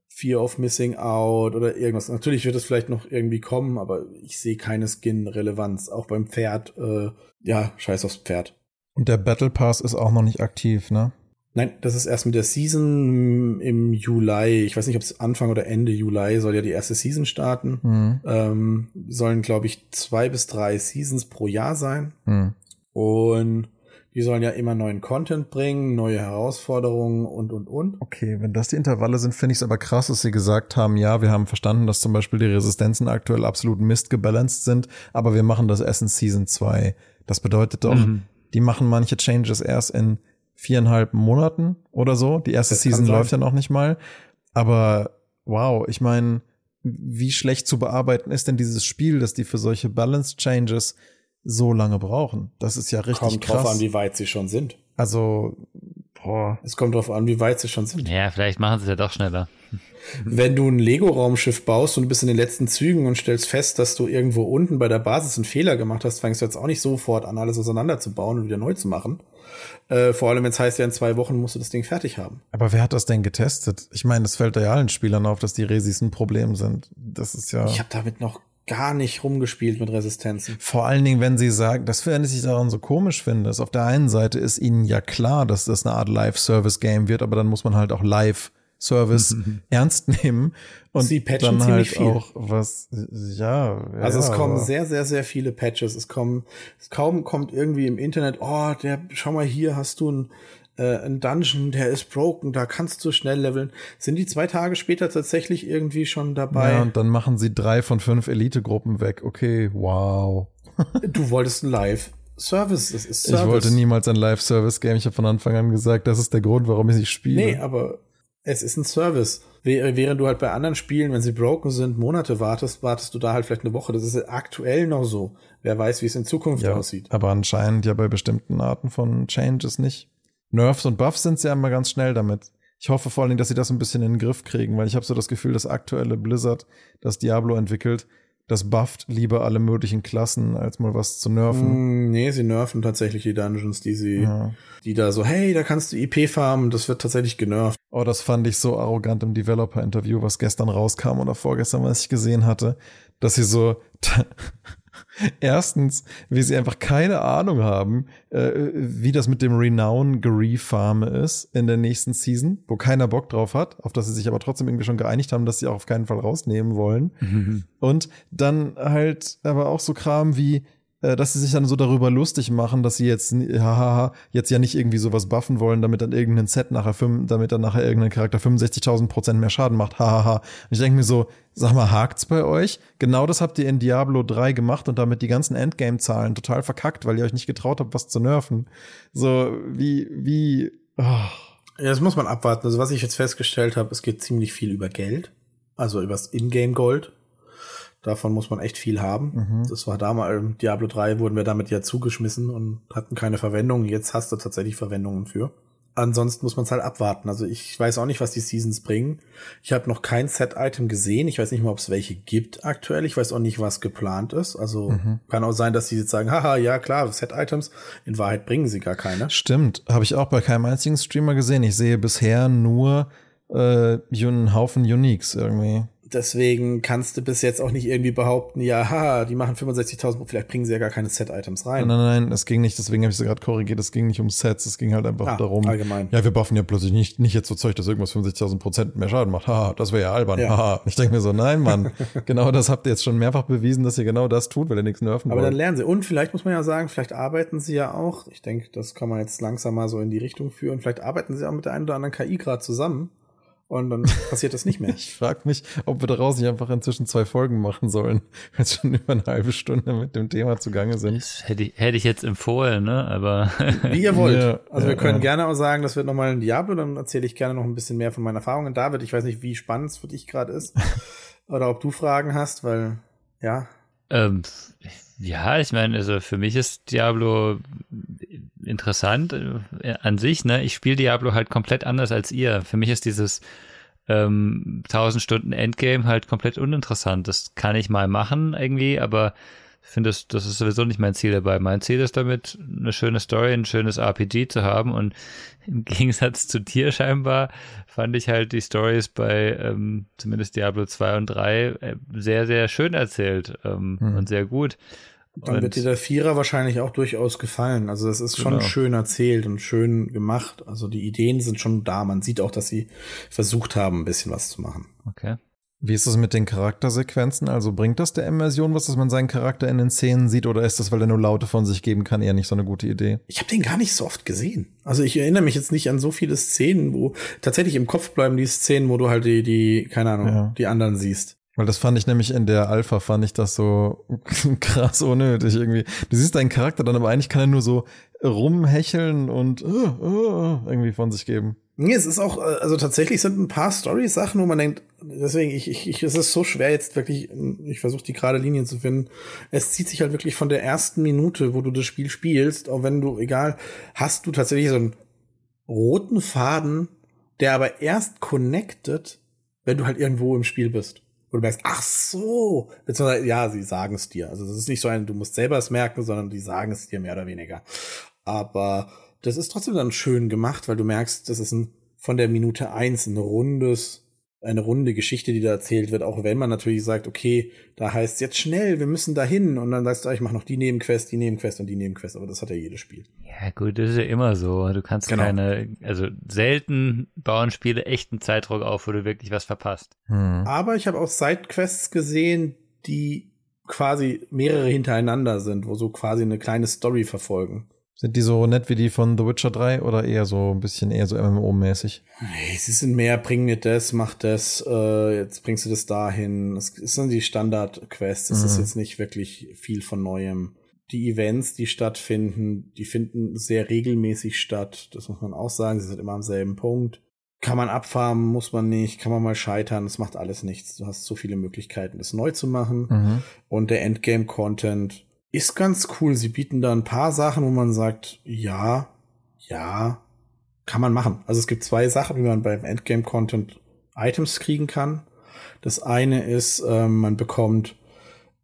Fear of Missing Out oder irgendwas. Natürlich wird es vielleicht noch irgendwie kommen, aber ich sehe keine Skin-Relevanz. Auch beim Pferd, äh, ja, scheiß aufs Pferd. Und der Battle Pass ist auch noch nicht aktiv, ne? Nein, das ist erst mit der Season im Juli. Ich weiß nicht, ob es Anfang oder Ende Juli soll ja die erste Season starten. Mhm. Ähm, sollen, glaube ich, zwei bis drei Seasons pro Jahr sein. Mhm. Und die sollen ja immer neuen Content bringen, neue Herausforderungen und, und, und. Okay, wenn das die Intervalle sind, finde ich es aber krass, dass sie gesagt haben, ja, wir haben verstanden, dass zum Beispiel die Resistenzen aktuell absolut Mist gebalanced sind, aber wir machen das erst in Season 2. Das bedeutet doch, Mhm. die machen manche Changes erst in viereinhalb Monaten oder so. Die erste Das Season läuft ja noch nicht mal. Aber wow, ich meine, wie schlecht zu bearbeiten ist denn dieses Spiel, dass die für solche Balance Changes so lange brauchen? Das ist ja richtig Kommt krass. drauf an, wie weit sie schon sind. also, boah. Es kommt drauf an, wie weit sie schon sind. Ja, vielleicht machen sie es ja doch schneller. Wenn du ein Lego-Raumschiff baust und du bist in den letzten Zügen und stellst fest, dass du irgendwo unten bei der Basis einen Fehler gemacht hast, fängst du jetzt auch nicht sofort an, alles auseinanderzubauen und wieder neu zu machen. Äh, vor allem, wenn es heißt, ja, in zwei Wochen musst du das Ding fertig haben. Aber wer hat das denn getestet? Ich meine, es fällt ja allen Spielern auf, dass die Resis ein Problem sind. Das ist ja. Ich habe damit noch gar nicht rumgespielt mit Resistenzen. Vor allen Dingen, wenn sie sagen, das finde ich daran so komisch finde, ist auf der einen Seite ist ihnen ja klar, dass das eine Art Live-Service-Game wird, aber dann muss man halt auch Live-Service ernst nehmen und Sie patchen dann ziemlich halt viel. auch was, ja. Also ja, es kommen sehr, sehr, sehr viele Patches. Es kommen, es kaum kommt irgendwie im Internet, oh, der, schau mal hier, hast du ein, äh, ein Dungeon, der ist broken, da kannst du schnell leveln. Sind die zwei Tage später tatsächlich irgendwie schon dabei? Ja, und dann machen sie drei von fünf Elite-Gruppen weg. Okay, wow. du wolltest ein Live-Service, es ist Service. Ich wollte niemals ein Live-Service-Game. Ich habe von Anfang an gesagt, das ist der Grund, warum ich nicht spiele. Nee, aber es ist ein Service. Wäh- Während du halt bei anderen Spielen, wenn sie broken sind, Monate wartest, wartest du da halt vielleicht eine Woche. Das ist aktuell noch so. Wer weiß, wie es in Zukunft ja, aussieht. aber anscheinend ja bei bestimmten Arten von Changes nicht. Nerfs und Buffs sind sie ja immer ganz schnell damit. Ich hoffe vor allen Dingen, dass sie das ein bisschen in den Griff kriegen, weil ich habe so das Gefühl, das aktuelle Blizzard, das Diablo entwickelt, das bufft lieber alle möglichen Klassen, als mal was zu nerven. Mm, nee, sie nerven tatsächlich die Dungeons, die sie, Ja. die da so, hey, da kannst du IP farmen, das wird tatsächlich genervt. Oh, das fand ich so arrogant im Developer-Interview, was gestern rauskam oder vorgestern, was ich gesehen hatte, dass sie so erstens, wie sie einfach keine Ahnung haben, äh, wie das mit dem Renown Gary Farm ist in der nächsten Season, wo keiner Bock drauf hat, auf das sie sich aber trotzdem irgendwie schon geeinigt haben, dass sie auch auf keinen Fall rausnehmen wollen. Und dann halt aber auch so Kram wie, dass sie sich dann so darüber lustig machen, dass sie jetzt, hahaha, jetzt ja nicht irgendwie sowas buffen wollen, damit dann irgendein Set nachher, damit dann nachher irgendein Charakter 65.000 Prozent mehr Schaden macht, hahaha. Und ich denke mir so, sag mal, hakt's bei euch? Genau das habt ihr in Diablo 3 gemacht und damit die ganzen Endgame-Zahlen total verkackt, weil ihr euch nicht getraut habt, was zu nerven. So, wie, wie, oh. Ja, das muss man abwarten. Also was ich jetzt festgestellt habe, es geht ziemlich viel über Geld. Also übers Ingame-Gold. Davon muss man echt viel haben. Mhm. Das war damals, im Diablo 3 wurden wir damit ja zugeschmissen und hatten keine Verwendung. Jetzt hast du tatsächlich Verwendungen für. Ansonsten muss man es halt abwarten. Also ich weiß auch nicht, was die Seasons bringen. Ich habe noch kein Set-Item gesehen. Ich weiß nicht mal, ob es welche gibt aktuell. Ich weiß auch nicht, was geplant ist. Also mhm. kann auch sein, dass sie jetzt sagen, haha, ja klar, Set-Items. In Wahrheit bringen sie gar keine. Stimmt. Habe ich auch bei keinem einzigen Streamer gesehen. Ich sehe bisher nur äh, einen Haufen Uniques irgendwie. Deswegen kannst du bis jetzt auch nicht irgendwie behaupten, ja, ha, die machen 65.000, vielleicht bringen sie ja gar keine Set-Items rein. Nein, nein, nein, es ging nicht, deswegen habe ich sie gerade korrigiert, es ging nicht um Sets, es ging halt einfach ah, darum. Allgemein. Ja, wir buffen ja plötzlich nicht, nicht jetzt so Zeug, dass irgendwas 50.000 Prozent mehr Schaden macht. Haha, das wäre ja albern. Ja. Haha. Ich denke mir so, nein, Mann, genau das habt ihr jetzt schon mehrfach bewiesen, dass ihr genau das tut, weil ihr nichts nerven Aber wollt. dann lernen sie. Und vielleicht muss man ja sagen, vielleicht arbeiten sie ja auch, ich denke, das kann man jetzt langsam mal so in die Richtung führen, vielleicht arbeiten sie auch mit der einen oder anderen KI gerade zusammen und dann passiert das nicht mehr. ich frage mich, ob wir daraus nicht einfach inzwischen zwei Folgen machen sollen, wenn es schon über eine halbe Stunde mit dem Thema zugange sind. Das hätte ich, hätte ich jetzt empfohlen, ne? Aber wie ihr wollt. Ja, also wir können ja. gerne auch sagen, das wird nochmal ein Diablo, dann erzähle ich gerne noch ein bisschen mehr von meinen Erfahrungen. David, ich weiß nicht, wie spannend es für dich gerade ist. oder ob du Fragen hast, weil ja. Ähm, ja, ich meine, also für mich ist Diablo interessant äh, an sich, ne? Ich spiele Diablo halt komplett anders als ihr. Für mich ist dieses ähm, 1000 Stunden Endgame halt komplett uninteressant. Das kann ich mal machen irgendwie, aber ich finde, das, das ist sowieso nicht mein Ziel dabei. Mein Ziel ist damit, eine schöne Story, ein schönes RPG zu haben und im Gegensatz zu dir scheinbar fand ich halt die Stories bei ähm, zumindest Diablo 2 und 3 äh, sehr, sehr schön erzählt ähm, mhm. und sehr gut. Dann und wird dir der Vierer wahrscheinlich auch durchaus gefallen. Also das ist schon genau. schön erzählt und schön gemacht. Also die Ideen sind schon da. Man sieht auch, dass sie versucht haben, ein bisschen was zu machen. Okay. Wie ist es mit den Charaktersequenzen? Also bringt das der Immersion was, dass man seinen Charakter in den Szenen sieht oder ist das, weil er nur Laute von sich geben kann, eher nicht so eine gute Idee? Ich habe den gar nicht so oft gesehen. Also ich erinnere mich jetzt nicht an so viele Szenen, wo tatsächlich im Kopf bleiben die Szenen, wo du halt die, die keine Ahnung, ja. die anderen siehst. Weil das fand ich nämlich in der Alpha, fand ich das so krass unnötig irgendwie. Du siehst deinen Charakter dann, aber eigentlich kann er nur so rumhecheln und uh, uh, irgendwie von sich geben. Nee, es ist auch, äh, also tatsächlich sind ein paar Story-Sachen, wo man denkt, deswegen, ich, ich, ich, es ist so schwer jetzt wirklich, ich versuche die gerade Linien zu finden. Es zieht sich halt wirklich von der ersten Minute, wo du das Spiel spielst, auch wenn du, egal, hast du tatsächlich so einen roten Faden, der aber erst connected, wenn du halt irgendwo im Spiel bist. Wo du merkst, ach so, beziehungsweise, ja, sie sagen es dir. Also es ist nicht so ein, du musst selber es merken, sondern die sagen es dir mehr oder weniger. Aber das ist trotzdem dann schön gemacht, weil du merkst, das ist ein, von der Minute eins ein rundes, eine runde Geschichte, die da erzählt wird, auch wenn man natürlich sagt, okay, da heißt jetzt schnell, wir müssen dahin und dann sagst du, ich mache noch die Nebenquest, die Nebenquest und die Nebenquest, aber das hat ja jedes Spiel. Ja, gut, das ist ja immer so. Du kannst genau. keine, also selten bauen Spiele echten Zeitdruck auf, wo du wirklich was verpasst. Hm. Aber ich habe auch Sidequests gesehen, die quasi mehrere hintereinander sind, wo so quasi eine kleine Story verfolgen. Sind die so nett wie die von The Witcher 3 oder eher so ein bisschen eher so MMO-mäßig? Nee, sie sind mehr, bring mir das, mach das, äh, jetzt bringst du das dahin. Das sind die Standard-Quests, das mhm. ist jetzt nicht wirklich viel von Neuem. Die Events, die stattfinden, die finden sehr regelmäßig statt. Das muss man auch sagen, sie sind immer am selben Punkt. Kann man abfarmen, muss man nicht, kann man mal scheitern, das macht alles nichts. Du hast so viele Möglichkeiten, das neu zu machen. Mhm. Und der Endgame-Content, ist ganz cool. Sie bieten da ein paar Sachen, wo man sagt, ja, ja, kann man machen. Also es gibt zwei Sachen, wie man beim Endgame-Content Items kriegen kann. Das eine ist, ähm, man bekommt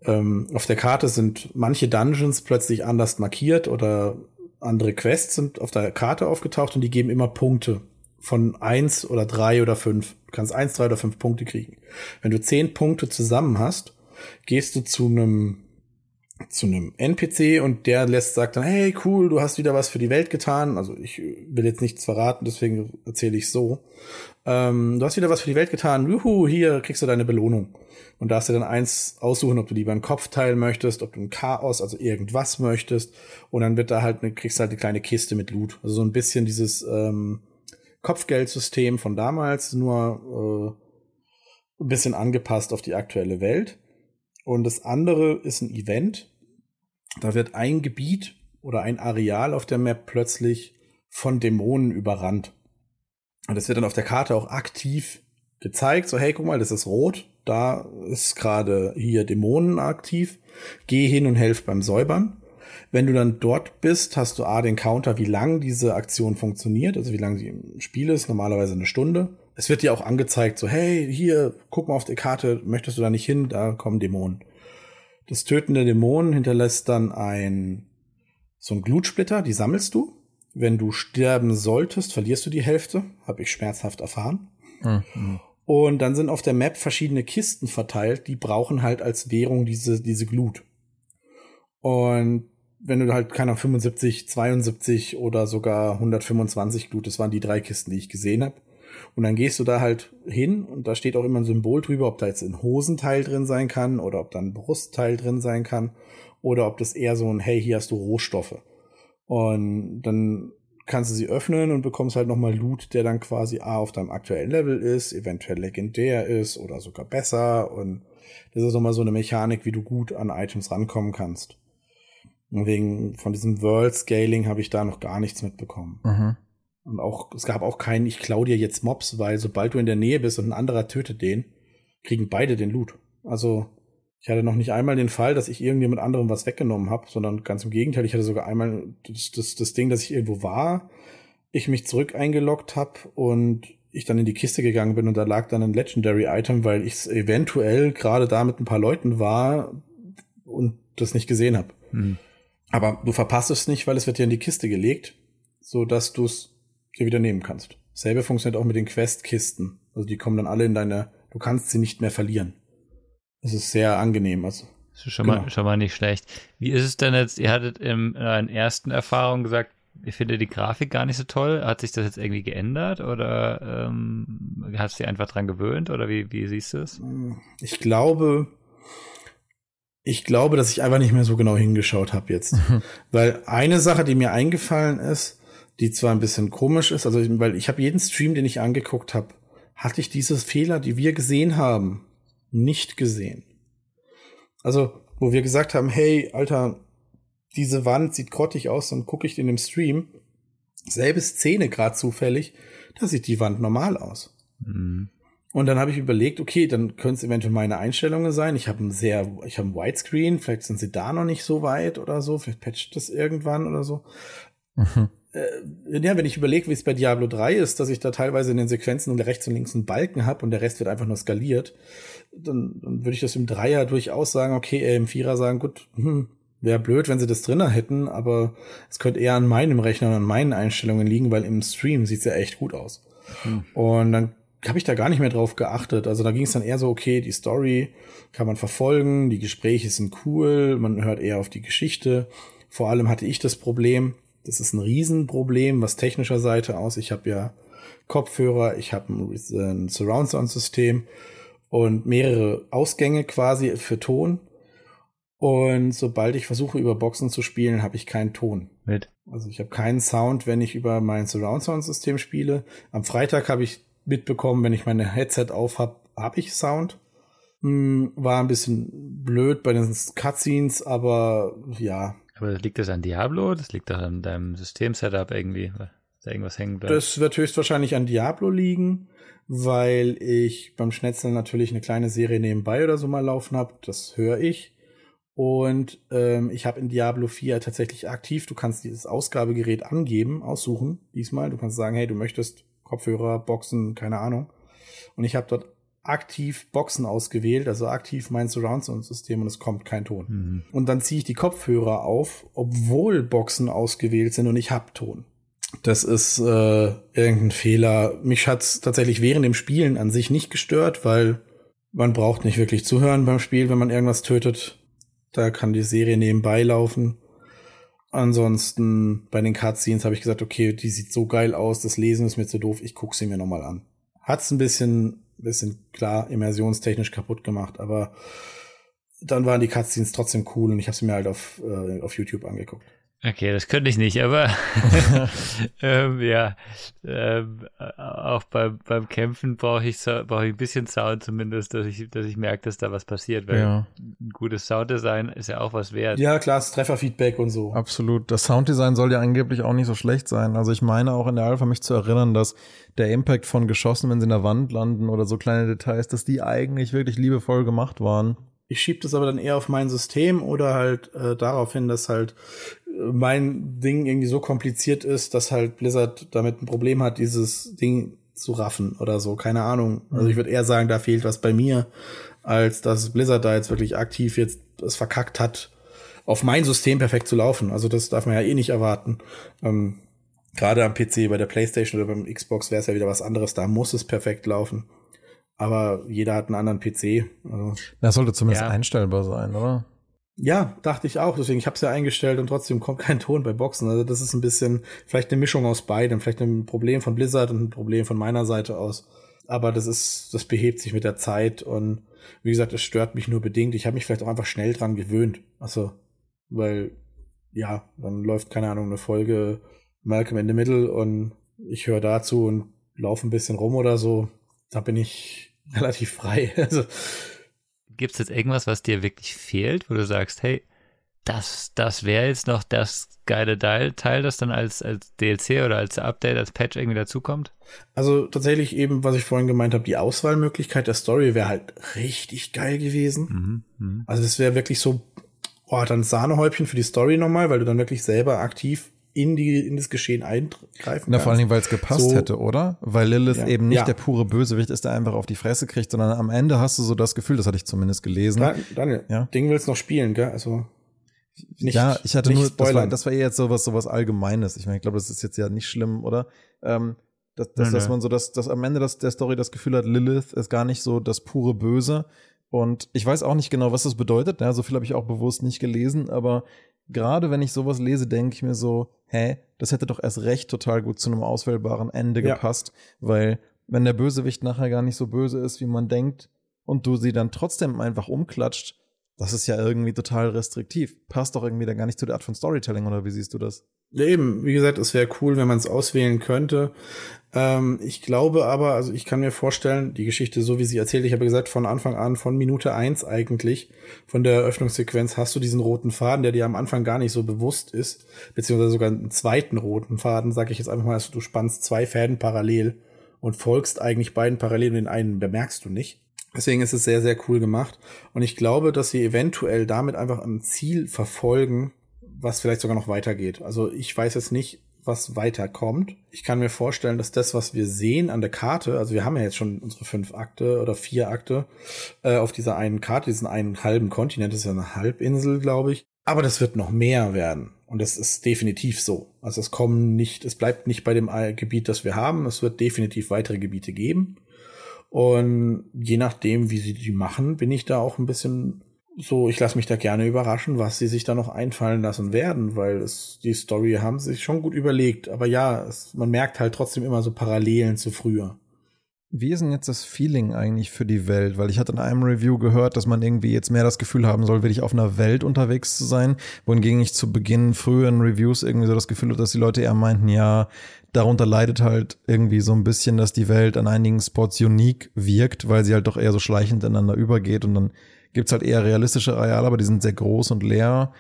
ähm, auf der Karte sind manche Dungeons plötzlich anders markiert oder andere Quests sind auf der Karte aufgetaucht und die geben immer Punkte von eins oder drei oder fünf. Du kannst eins, drei oder fünf Punkte kriegen. Wenn du zehn Punkte zusammen hast, gehst du zu einem zu einem NPC und der lässt sagt dann, hey cool, du hast wieder was für die Welt getan. Also ich will jetzt nichts verraten, deswegen erzähle ich so. Ähm, du hast wieder was für die Welt getan. Juhu, hier kriegst du deine Belohnung. Und darfst dir dann eins aussuchen, ob du lieber einen Kopfteil möchtest, ob du ein Chaos, also irgendwas möchtest. Und dann wird da halt eine, kriegst halt eine kleine Kiste mit Loot. Also so ein bisschen dieses ähm, Kopfgeldsystem von damals, nur äh, ein bisschen angepasst auf die aktuelle Welt. Und das andere ist ein Event. Da wird ein Gebiet oder ein Areal auf der Map plötzlich von Dämonen überrannt. Und das wird dann auf der Karte auch aktiv gezeigt. So, hey, guck mal, das ist rot. Da ist gerade hier Dämonen aktiv. Geh hin und helf beim Säubern. Wenn du dann dort bist, hast du A, den Counter, wie lang diese Aktion funktioniert, also wie lange sie im Spiel ist, normalerweise eine Stunde. Es wird dir auch angezeigt, so, hey, hier, guck mal auf die Karte, möchtest du da nicht hin, da kommen Dämonen. Das Töten der Dämonen hinterlässt dann ein, so ein Glutsplitter, die sammelst du. Wenn du sterben solltest, verlierst du die Hälfte, habe ich schmerzhaft erfahren. Mhm. Und dann sind auf der Map verschiedene Kisten verteilt, die brauchen halt als Währung diese, diese Glut. Und wenn du halt keiner 75, 72 oder sogar 125 Glut, das waren die drei Kisten, die ich gesehen habe. Und dann gehst du da halt hin und da steht auch immer ein Symbol drüber, ob da jetzt ein Hosenteil drin sein kann oder ob da ein Brustteil drin sein kann oder ob das eher so ein, hey, hier hast du Rohstoffe. Und dann kannst du sie öffnen und bekommst halt nochmal Loot, der dann quasi A auf deinem aktuellen Level ist, eventuell legendär ist oder sogar besser. Und das ist nochmal so eine Mechanik, wie du gut an Items rankommen kannst. Und wegen von diesem World Scaling habe ich da noch gar nichts mitbekommen. Mhm. Und auch, es gab auch keinen, ich klau dir jetzt Mobs, weil sobald du in der Nähe bist und ein anderer tötet den, kriegen beide den Loot. Also, ich hatte noch nicht einmal den Fall, dass ich irgendjemand anderem was weggenommen habe, sondern ganz im Gegenteil, ich hatte sogar einmal das, das, das Ding, dass ich irgendwo war, ich mich zurück eingeloggt habe und ich dann in die Kiste gegangen bin und da lag dann ein Legendary Item, weil ich eventuell gerade da mit ein paar Leuten war und das nicht gesehen habe. Mhm. Aber du verpasst es nicht, weil es wird dir in die Kiste gelegt, so dass du es dir wieder nehmen kannst. Selbe funktioniert auch mit den Questkisten. Also die kommen dann alle in deine, du kannst sie nicht mehr verlieren. Das ist sehr angenehm. Also, das ist schon, genau. mal, schon mal nicht schlecht. Wie ist es denn jetzt, ihr hattet in euren ersten Erfahrungen gesagt, ihr findet die Grafik gar nicht so toll. Hat sich das jetzt irgendwie geändert oder ähm, hast du dich einfach dran gewöhnt oder wie, wie siehst du es? Ich glaube, ich glaube, dass ich einfach nicht mehr so genau hingeschaut habe jetzt. Weil eine Sache, die mir eingefallen ist, die zwar ein bisschen komisch ist, also weil ich habe jeden Stream, den ich angeguckt habe, hatte ich diese Fehler, die wir gesehen haben, nicht gesehen. Also, wo wir gesagt haben, hey, Alter, diese Wand sieht grottig aus, dann gucke ich in dem Stream, selbe Szene gerade zufällig, da sieht die Wand normal aus. Mhm. Und dann habe ich überlegt, okay, dann können es eventuell meine Einstellungen sein. Ich habe ein sehr, ich habe ein Widescreen, vielleicht sind sie da noch nicht so weit oder so, vielleicht patcht das irgendwann oder so. Mhm äh, ja, wenn ich überlege, wie es bei Diablo 3 ist, dass ich da teilweise in den Sequenzen rechts und links einen Balken habe und der Rest wird einfach nur skaliert, dann, dann würde ich das im Dreier durchaus sagen, okay, äh, im Vierer sagen, gut, hm, wäre blöd, wenn sie das drinnen hätten, aber es könnte eher an meinem Rechner und an meinen Einstellungen liegen, weil im Stream sieht's ja echt gut aus. Mhm. Und dann habe ich da gar nicht mehr drauf geachtet. Also da ging es dann eher so, okay, die Story kann man verfolgen, die Gespräche sind cool, man hört eher auf die Geschichte. Vor allem hatte ich das Problem, das ist ein Riesenproblem, was technischer Seite aus. Ich habe ja Kopfhörer, ich habe ein, ein Surround Sound System und mehrere Ausgänge quasi für Ton. Und sobald ich versuche, über Boxen zu spielen, habe ich keinen Ton. Mit. Also ich habe keinen Sound, wenn ich über mein Surround Sound System spiele. Am Freitag habe ich mitbekommen, wenn ich meine Headset auf habe, habe ich Sound. Hm, war ein bisschen blöd bei den Cutscenes, aber ja, aber liegt das an Diablo? Das liegt doch an deinem System-Setup irgendwie, da irgendwas hängen bleibt. Das wird höchstwahrscheinlich an Diablo liegen, weil ich beim Schnetzeln natürlich eine kleine Serie nebenbei oder so mal laufen habe. Das höre ich. Und ähm, ich habe in Diablo 4 tatsächlich aktiv, du kannst dieses Ausgabegerät angeben, aussuchen, diesmal. Du kannst sagen, hey, du möchtest Kopfhörer, Boxen, keine Ahnung. Und ich habe dort aktiv Boxen ausgewählt, also aktiv mein Surround-Sound-System und es kommt kein Ton. Mhm. Und dann ziehe ich die Kopfhörer auf, obwohl Boxen ausgewählt sind und ich hab Ton. Das ist äh, irgendein Fehler. Mich hat's tatsächlich während dem Spielen an sich nicht gestört, weil man braucht nicht wirklich zuhören beim Spiel, wenn man irgendwas tötet. Da kann die Serie nebenbei laufen. Ansonsten bei den Cutscenes habe ich gesagt, okay, die sieht so geil aus, das Lesen ist mir zu doof, ich gucke sie mir nochmal an. Hat's ein bisschen, bisschen klar immersionstechnisch kaputt gemacht, aber dann waren die Cutscenes trotzdem cool und ich habe sie mir halt auf, äh, auf YouTube angeguckt. Okay, das könnte ich nicht, aber ähm, ja, ähm, auch beim, beim Kämpfen brauche ich, brauch ich ein bisschen Sound zumindest, dass ich, dass ich merke, dass da was passiert, weil ja. ein gutes Sounddesign ist ja auch was wert. Ja, klar, das Trefferfeedback und so. Absolut. Das Sounddesign soll ja angeblich auch nicht so schlecht sein. Also ich meine auch in der Alpha mich zu erinnern, dass der Impact von Geschossen, wenn sie in der Wand landen oder so kleine Details, dass die eigentlich wirklich liebevoll gemacht waren. Ich schiebe das aber dann eher auf mein System oder halt äh, darauf hin, dass halt mein Ding irgendwie so kompliziert ist, dass halt Blizzard damit ein Problem hat, dieses Ding zu raffen oder so. Keine Ahnung. Also ich würde eher sagen, da fehlt was bei mir, als dass Blizzard da jetzt wirklich aktiv jetzt es verkackt hat, auf mein System perfekt zu laufen. Also das darf man ja eh nicht erwarten. Ähm, Gerade am PC, bei der PlayStation oder beim Xbox wäre es ja wieder was anderes. Da muss es perfekt laufen aber jeder hat einen anderen PC. Also. Das sollte zumindest ja. einstellbar sein, oder? Ja, dachte ich auch. Deswegen, ich habe es ja eingestellt und trotzdem kommt kein Ton bei Boxen. Also das ist ein bisschen vielleicht eine Mischung aus beidem. Vielleicht ein Problem von Blizzard und ein Problem von meiner Seite aus. Aber das ist, das behebt sich mit der Zeit und wie gesagt, es stört mich nur bedingt. Ich habe mich vielleicht auch einfach schnell dran gewöhnt. Also, weil, ja, dann läuft, keine Ahnung, eine Folge Malcolm in the Middle und ich höre dazu und laufe ein bisschen rum oder so. Da bin ich relativ frei. Also, Gibt es jetzt irgendwas, was dir wirklich fehlt, wo du sagst, hey, das, das wäre jetzt noch das geile Teil, Teil, das dann als, als DLC oder als Update, als Patch irgendwie dazukommt? Also tatsächlich eben, was ich vorhin gemeint habe, die Auswahlmöglichkeit der Story wäre halt richtig geil gewesen. Mhm, mh. Also das wäre wirklich so, oh, dann Sahnehäubchen für die Story nochmal, weil du dann wirklich selber aktiv in, die, in das Geschehen eingreifen Na, vor allen Dingen, weil es gepasst so, hätte, oder? Weil Lilith ja, eben nicht ja. der pure Bösewicht ist, der einfach auf die Fresse kriegt, sondern am Ende hast du so das Gefühl, das hatte ich zumindest gelesen. Daniel, ja? Ding willst noch spielen, gell? Also nicht, ja, ich hatte nur, das war, das war eher jetzt sowas, sowas Allgemeines. Ich meine, ich glaube, das ist jetzt ja nicht schlimm, oder? Ähm, dass, dass, dass man so, dass, dass am Ende das, der Story das Gefühl hat, Lilith ist gar nicht so das pure Böse. Und ich weiß auch nicht genau, was das bedeutet. Ja, so viel habe ich auch bewusst nicht gelesen, aber gerade wenn ich sowas lese, denke ich mir so, hä, das hätte doch erst recht total gut zu einem auswählbaren Ende ja. gepasst, weil wenn der Bösewicht nachher gar nicht so böse ist, wie man denkt, und du sie dann trotzdem einfach umklatscht, das ist ja irgendwie total restriktiv. Passt doch irgendwie da gar nicht zu der Art von Storytelling, oder wie siehst du das? Ja, eben, wie gesagt, es wäre cool, wenn man es auswählen könnte. Ähm, ich glaube aber, also ich kann mir vorstellen, die Geschichte, so wie sie erzählt, ich habe gesagt, von Anfang an, von Minute eins eigentlich, von der Eröffnungssequenz hast du diesen roten Faden, der dir am Anfang gar nicht so bewusst ist, beziehungsweise sogar einen zweiten roten Faden, sage ich jetzt einfach mal, also du spannst zwei Fäden parallel und folgst eigentlich beiden parallel und den einen bemerkst du nicht. Deswegen ist es sehr, sehr cool gemacht. Und ich glaube, dass sie eventuell damit einfach ein Ziel verfolgen, was vielleicht sogar noch weitergeht. Also ich weiß jetzt nicht, was weiterkommt. Ich kann mir vorstellen, dass das, was wir sehen an der Karte, also wir haben ja jetzt schon unsere fünf Akte oder vier Akte äh, auf dieser einen Karte, diesen einen halben Kontinent, das ist ja eine Halbinsel, glaube ich. Aber das wird noch mehr werden. Und das ist definitiv so. Also es kommen nicht, es bleibt nicht bei dem Gebiet, das wir haben. Es wird definitiv weitere Gebiete geben. Und je nachdem, wie sie die machen, bin ich da auch ein bisschen so, ich lasse mich da gerne überraschen, was sie sich da noch einfallen lassen werden, weil es, die Story haben sich schon gut überlegt. Aber ja, es, man merkt halt trotzdem immer so Parallelen zu früher. Wie ist denn jetzt das Feeling eigentlich für die Welt? Weil ich hatte in einem Review gehört, dass man irgendwie jetzt mehr das Gefühl haben soll, wirklich auf einer Welt unterwegs zu sein, wohingegen ich zu Beginn früheren Reviews irgendwie so das Gefühl hatte, dass die Leute eher meinten, ja, darunter leidet halt irgendwie so ein bisschen, dass die Welt an einigen Spots unique wirkt, weil sie halt doch eher so schleichend ineinander übergeht und dann gibt's halt eher realistische Areale, aber die sind sehr groß und leer.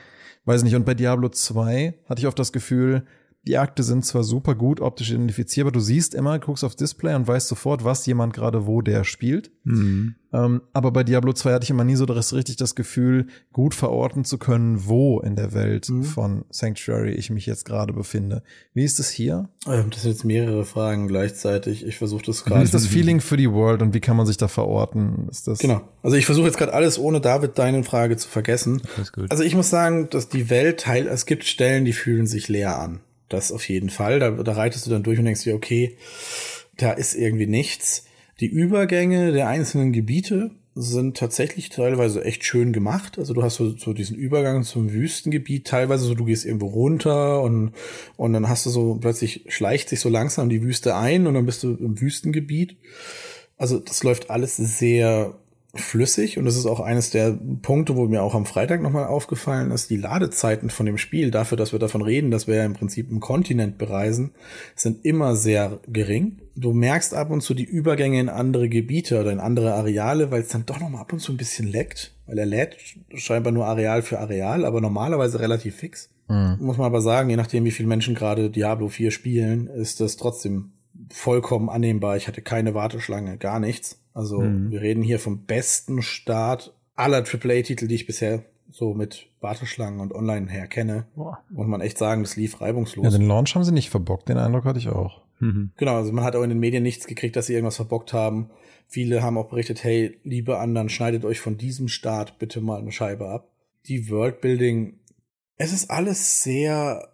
Weiß nicht. Und bei Diablo 2 hatte ich oft das Gefühl, die Akte sind zwar super gut optisch identifizierbar, du siehst immer, guckst aufs Display und weißt sofort, was jemand gerade wo der spielt. Mhm. Ähm, aber bei Diablo 2 hatte ich immer nie so das, richtig das Gefühl, gut verorten zu können, wo in der Welt mhm. von Sanctuary ich mich jetzt gerade befinde. Wie ist es hier? Ähm, das sind jetzt mehrere Fragen gleichzeitig. Ich versuche das gerade. Wie ist das Feeling für die World und wie kann man sich da verorten? Ist das genau. Also ich versuche jetzt gerade alles ohne David deine Frage zu vergessen. Also ich muss sagen, dass die Welt teil, es gibt Stellen, die fühlen sich leer an. Das auf jeden Fall. Da, da reitest du dann durch und denkst dir, okay, da ist irgendwie nichts. Die Übergänge der einzelnen Gebiete sind tatsächlich teilweise echt schön gemacht. Also du hast so, so diesen Übergang zum Wüstengebiet, teilweise so, du gehst irgendwo runter und, und dann hast du so, plötzlich schleicht sich so langsam die Wüste ein und dann bist du im Wüstengebiet. Also das läuft alles sehr flüssig und das ist auch eines der Punkte, wo mir auch am Freitag nochmal aufgefallen ist, die Ladezeiten von dem Spiel, dafür, dass wir davon reden, dass wir ja im Prinzip einen Kontinent bereisen, sind immer sehr gering. Du merkst ab und zu die Übergänge in andere Gebiete oder in andere Areale, weil es dann doch nochmal ab und zu ein bisschen leckt, weil er lädt scheinbar nur Areal für Areal, aber normalerweise relativ fix. Mhm. Muss man aber sagen, je nachdem, wie viele Menschen gerade Diablo 4 spielen, ist das trotzdem vollkommen annehmbar. Ich hatte keine Warteschlange, gar nichts. Also mhm. wir reden hier vom besten Start aller AAA-Titel, die ich bisher so mit Warteschlangen und online her kenne. Boah. Muss man echt sagen, das lief reibungslos. Ja, den Launch haben sie nicht verbockt, den Eindruck hatte ich auch. Mhm. Genau, also man hat auch in den Medien nichts gekriegt, dass sie irgendwas verbockt haben. Viele haben auch berichtet, hey, liebe anderen, schneidet euch von diesem Start bitte mal eine Scheibe ab. Die Worldbuilding, es ist alles sehr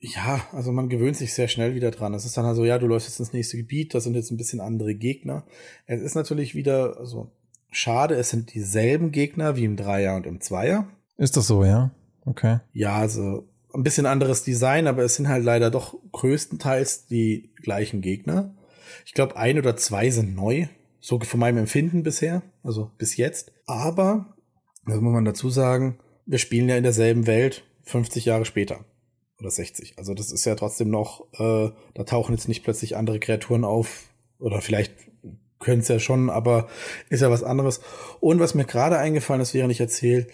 ja, also man gewöhnt sich sehr schnell wieder dran. Es ist dann also, ja, du läufst jetzt ins nächste Gebiet, da sind jetzt ein bisschen andere Gegner. Es ist natürlich wieder, also schade, es sind dieselben Gegner wie im Dreier und im Zweier. Ist das so, ja? Okay. Ja, also ein bisschen anderes Design, aber es sind halt leider doch größtenteils die gleichen Gegner. Ich glaube, ein oder zwei sind neu, so von meinem Empfinden bisher, also bis jetzt. Aber, das muss man dazu sagen, wir spielen ja in derselben Welt 50 Jahre später oder 60. Also das ist ja trotzdem noch, äh, da tauchen jetzt nicht plötzlich andere Kreaturen auf oder vielleicht können es ja schon, aber ist ja was anderes. Und was mir gerade eingefallen ist, während ich erzähle,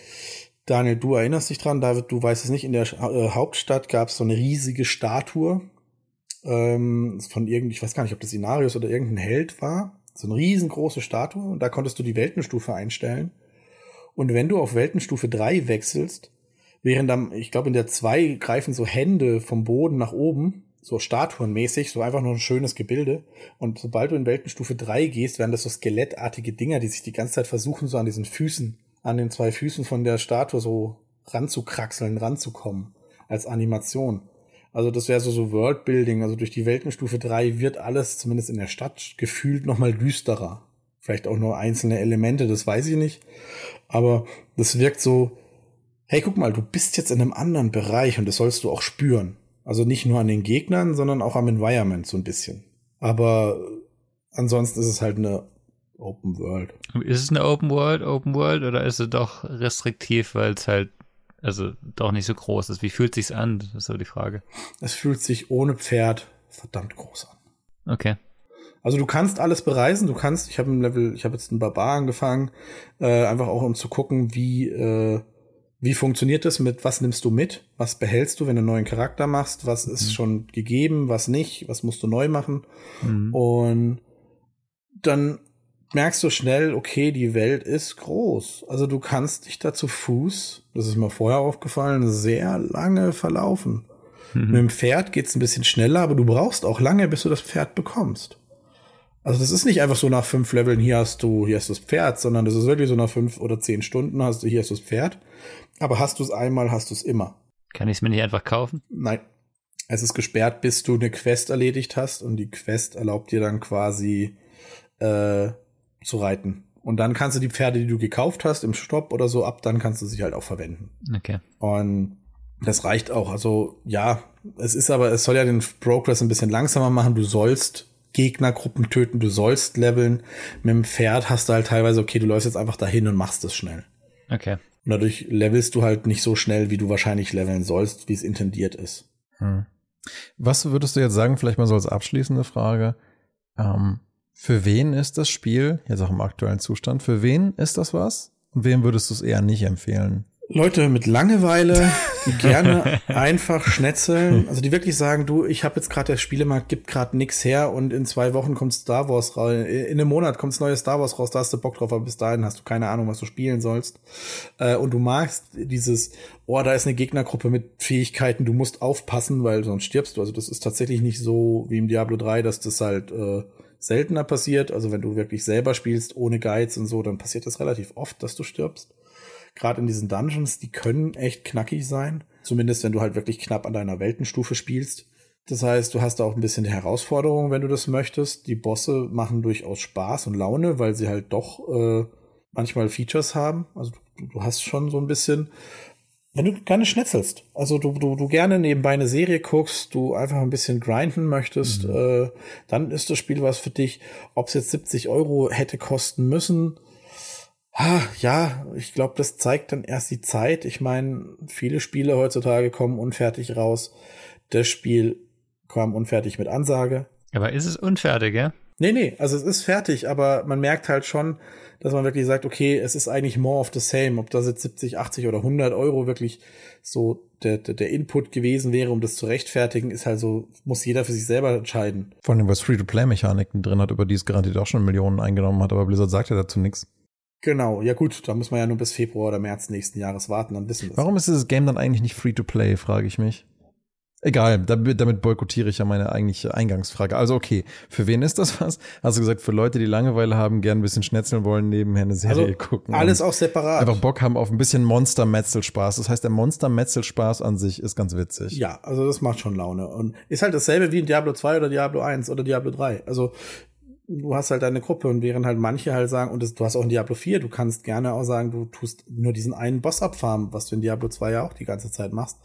Daniel, du erinnerst dich dran, David, du weißt es nicht, in der äh, Hauptstadt gab es so eine riesige Statue ähm, von irgendwie, ich weiß gar nicht, ob das Inarius oder irgendein Held war. So eine riesengroße Statue und da konntest du die Weltenstufe einstellen. Und wenn du auf Weltenstufe 3 wechselst, Während dann, ich glaube, in der 2 greifen so Hände vom Boden nach oben, so statuenmäßig, so einfach nur ein schönes Gebilde. Und sobald du in Weltenstufe 3 gehst, werden das so skelettartige Dinger, die sich die ganze Zeit versuchen, so an diesen Füßen, an den zwei Füßen von der Statue so ranzukraxeln, ranzukommen, als Animation. Also das wäre so, so Worldbuilding. Also durch die Weltenstufe 3 wird alles, zumindest in der Stadt, gefühlt nochmal düsterer. Vielleicht auch nur einzelne Elemente, das weiß ich nicht. Aber das wirkt so, hey, guck mal, du bist jetzt in einem anderen Bereich und das sollst du auch spüren. Also nicht nur an den Gegnern, sondern auch am Environment so ein bisschen. Aber ansonsten ist es halt eine Open World. Ist es eine Open World, Open World oder ist es doch restriktiv, weil es halt also doch nicht so groß ist? Wie fühlt sich's an? Das ist so die Frage. Es fühlt sich ohne Pferd verdammt groß an. Okay. Also du kannst alles bereisen, du kannst, ich habe ein Level, ich habe jetzt einen Barbar angefangen, äh, einfach auch um zu gucken, wie äh, wie funktioniert das mit, was nimmst du mit? Was behältst du, wenn du einen neuen Charakter machst? Was ist mhm. schon gegeben, was nicht? Was musst du neu machen? Mhm. Und dann merkst du schnell, okay, die Welt ist groß. Also du kannst dich da zu Fuß, das ist mir vorher aufgefallen, sehr lange verlaufen. Mhm. Mit dem Pferd geht's ein bisschen schneller, aber du brauchst auch lange, bis du das Pferd bekommst. Also das ist nicht einfach so nach fünf Leveln, hier hast du, hier hast du das Pferd, sondern das ist wirklich so nach fünf oder zehn Stunden hast du, hier hast du das Pferd. Aber hast du es einmal, hast du es immer. Kann ich es mir nicht einfach kaufen? Nein. Es ist gesperrt, bis du eine Quest erledigt hast und die Quest erlaubt dir dann quasi äh, zu reiten. Und dann kannst du die Pferde, die du gekauft hast, im Stopp oder so ab, dann kannst du sie halt auch verwenden. Okay. Und das reicht auch. Also ja, es ist aber, es soll ja den Progress ein bisschen langsamer machen. Du sollst Gegnergruppen töten, du sollst leveln. Mit dem Pferd hast du halt teilweise, okay, du läufst jetzt einfach dahin und machst es schnell. Okay. Und dadurch levelst du halt nicht so schnell, wie du wahrscheinlich leveln sollst, wie es intendiert ist. Hm. Was würdest du jetzt sagen, vielleicht mal so als abschließende Frage, ähm, für wen ist das Spiel, jetzt auch im aktuellen Zustand, für wen ist das was? Und wem würdest du es eher nicht empfehlen? Leute mit Langeweile, die gerne einfach schnetzeln, also die wirklich sagen, du, ich habe jetzt gerade der Spielemarkt gibt gerade nix her und in zwei Wochen kommt Star Wars raus, in einem Monat kommt neues Star Wars raus, da hast du Bock drauf, aber bis dahin hast du keine Ahnung, was du spielen sollst. Äh, und du magst dieses, oh, da ist eine Gegnergruppe mit Fähigkeiten, du musst aufpassen, weil sonst stirbst du. Also das ist tatsächlich nicht so wie im Diablo 3, dass das halt äh, seltener passiert. Also wenn du wirklich selber spielst, ohne Guides und so, dann passiert das relativ oft, dass du stirbst gerade in diesen Dungeons, die können echt knackig sein. Zumindest wenn du halt wirklich knapp an deiner Weltenstufe spielst. Das heißt, du hast da auch ein bisschen die Herausforderung, wenn du das möchtest. Die Bosse machen durchaus Spaß und Laune, weil sie halt doch äh, manchmal Features haben. Also du, du hast schon so ein bisschen, wenn du gerne schnetzelst, also du, du, du gerne nebenbei eine Serie guckst, du einfach ein bisschen grinden möchtest, mhm. äh, dann ist das Spiel was für dich. Ob es jetzt 70 Euro hätte kosten müssen, ja, ich glaube, das zeigt dann erst die Zeit. Ich meine, viele Spiele heutzutage kommen unfertig raus. Das Spiel kam unfertig mit Ansage. Aber ist es unfertig, ja? Nee, nee, also es ist fertig, aber man merkt halt schon, dass man wirklich sagt, okay, es ist eigentlich more of the same. Ob das jetzt 70, 80 oder 100 Euro wirklich so der, der, der Input gewesen wäre, um das zu rechtfertigen, ist halt so, muss jeder für sich selber entscheiden. Vor allem, was Free-to-Play-Mechaniken drin hat, über die es garantiert auch schon Millionen eingenommen hat, aber Blizzard sagt ja dazu nichts. Genau, ja gut, da muss man ja nur bis Februar oder März nächsten Jahres warten, dann wissen wir Warum ist dieses Game dann eigentlich nicht Free-to-Play, frage ich mich. Egal, damit, damit boykottiere ich ja meine eigentliche Eingangsfrage. Also okay, für wen ist das was? Hast du gesagt, für Leute, die Langeweile haben, gern ein bisschen schnetzeln wollen, nebenher eine Serie also gucken. Alles auch separat. Einfach Bock haben auf ein bisschen Monster-Metzel-Spaß. Das heißt, der Monster-Metzel-Spaß an sich ist ganz witzig. Ja, also das macht schon Laune. Und ist halt dasselbe wie in Diablo 2 oder Diablo 1 oder Diablo 3. Also du hast halt deine Gruppe und während halt manche halt sagen, und das, du hast auch in Diablo 4, du kannst gerne auch sagen, du tust nur diesen einen Boss abfarmen, was du in Diablo 2 ja auch die ganze Zeit machst,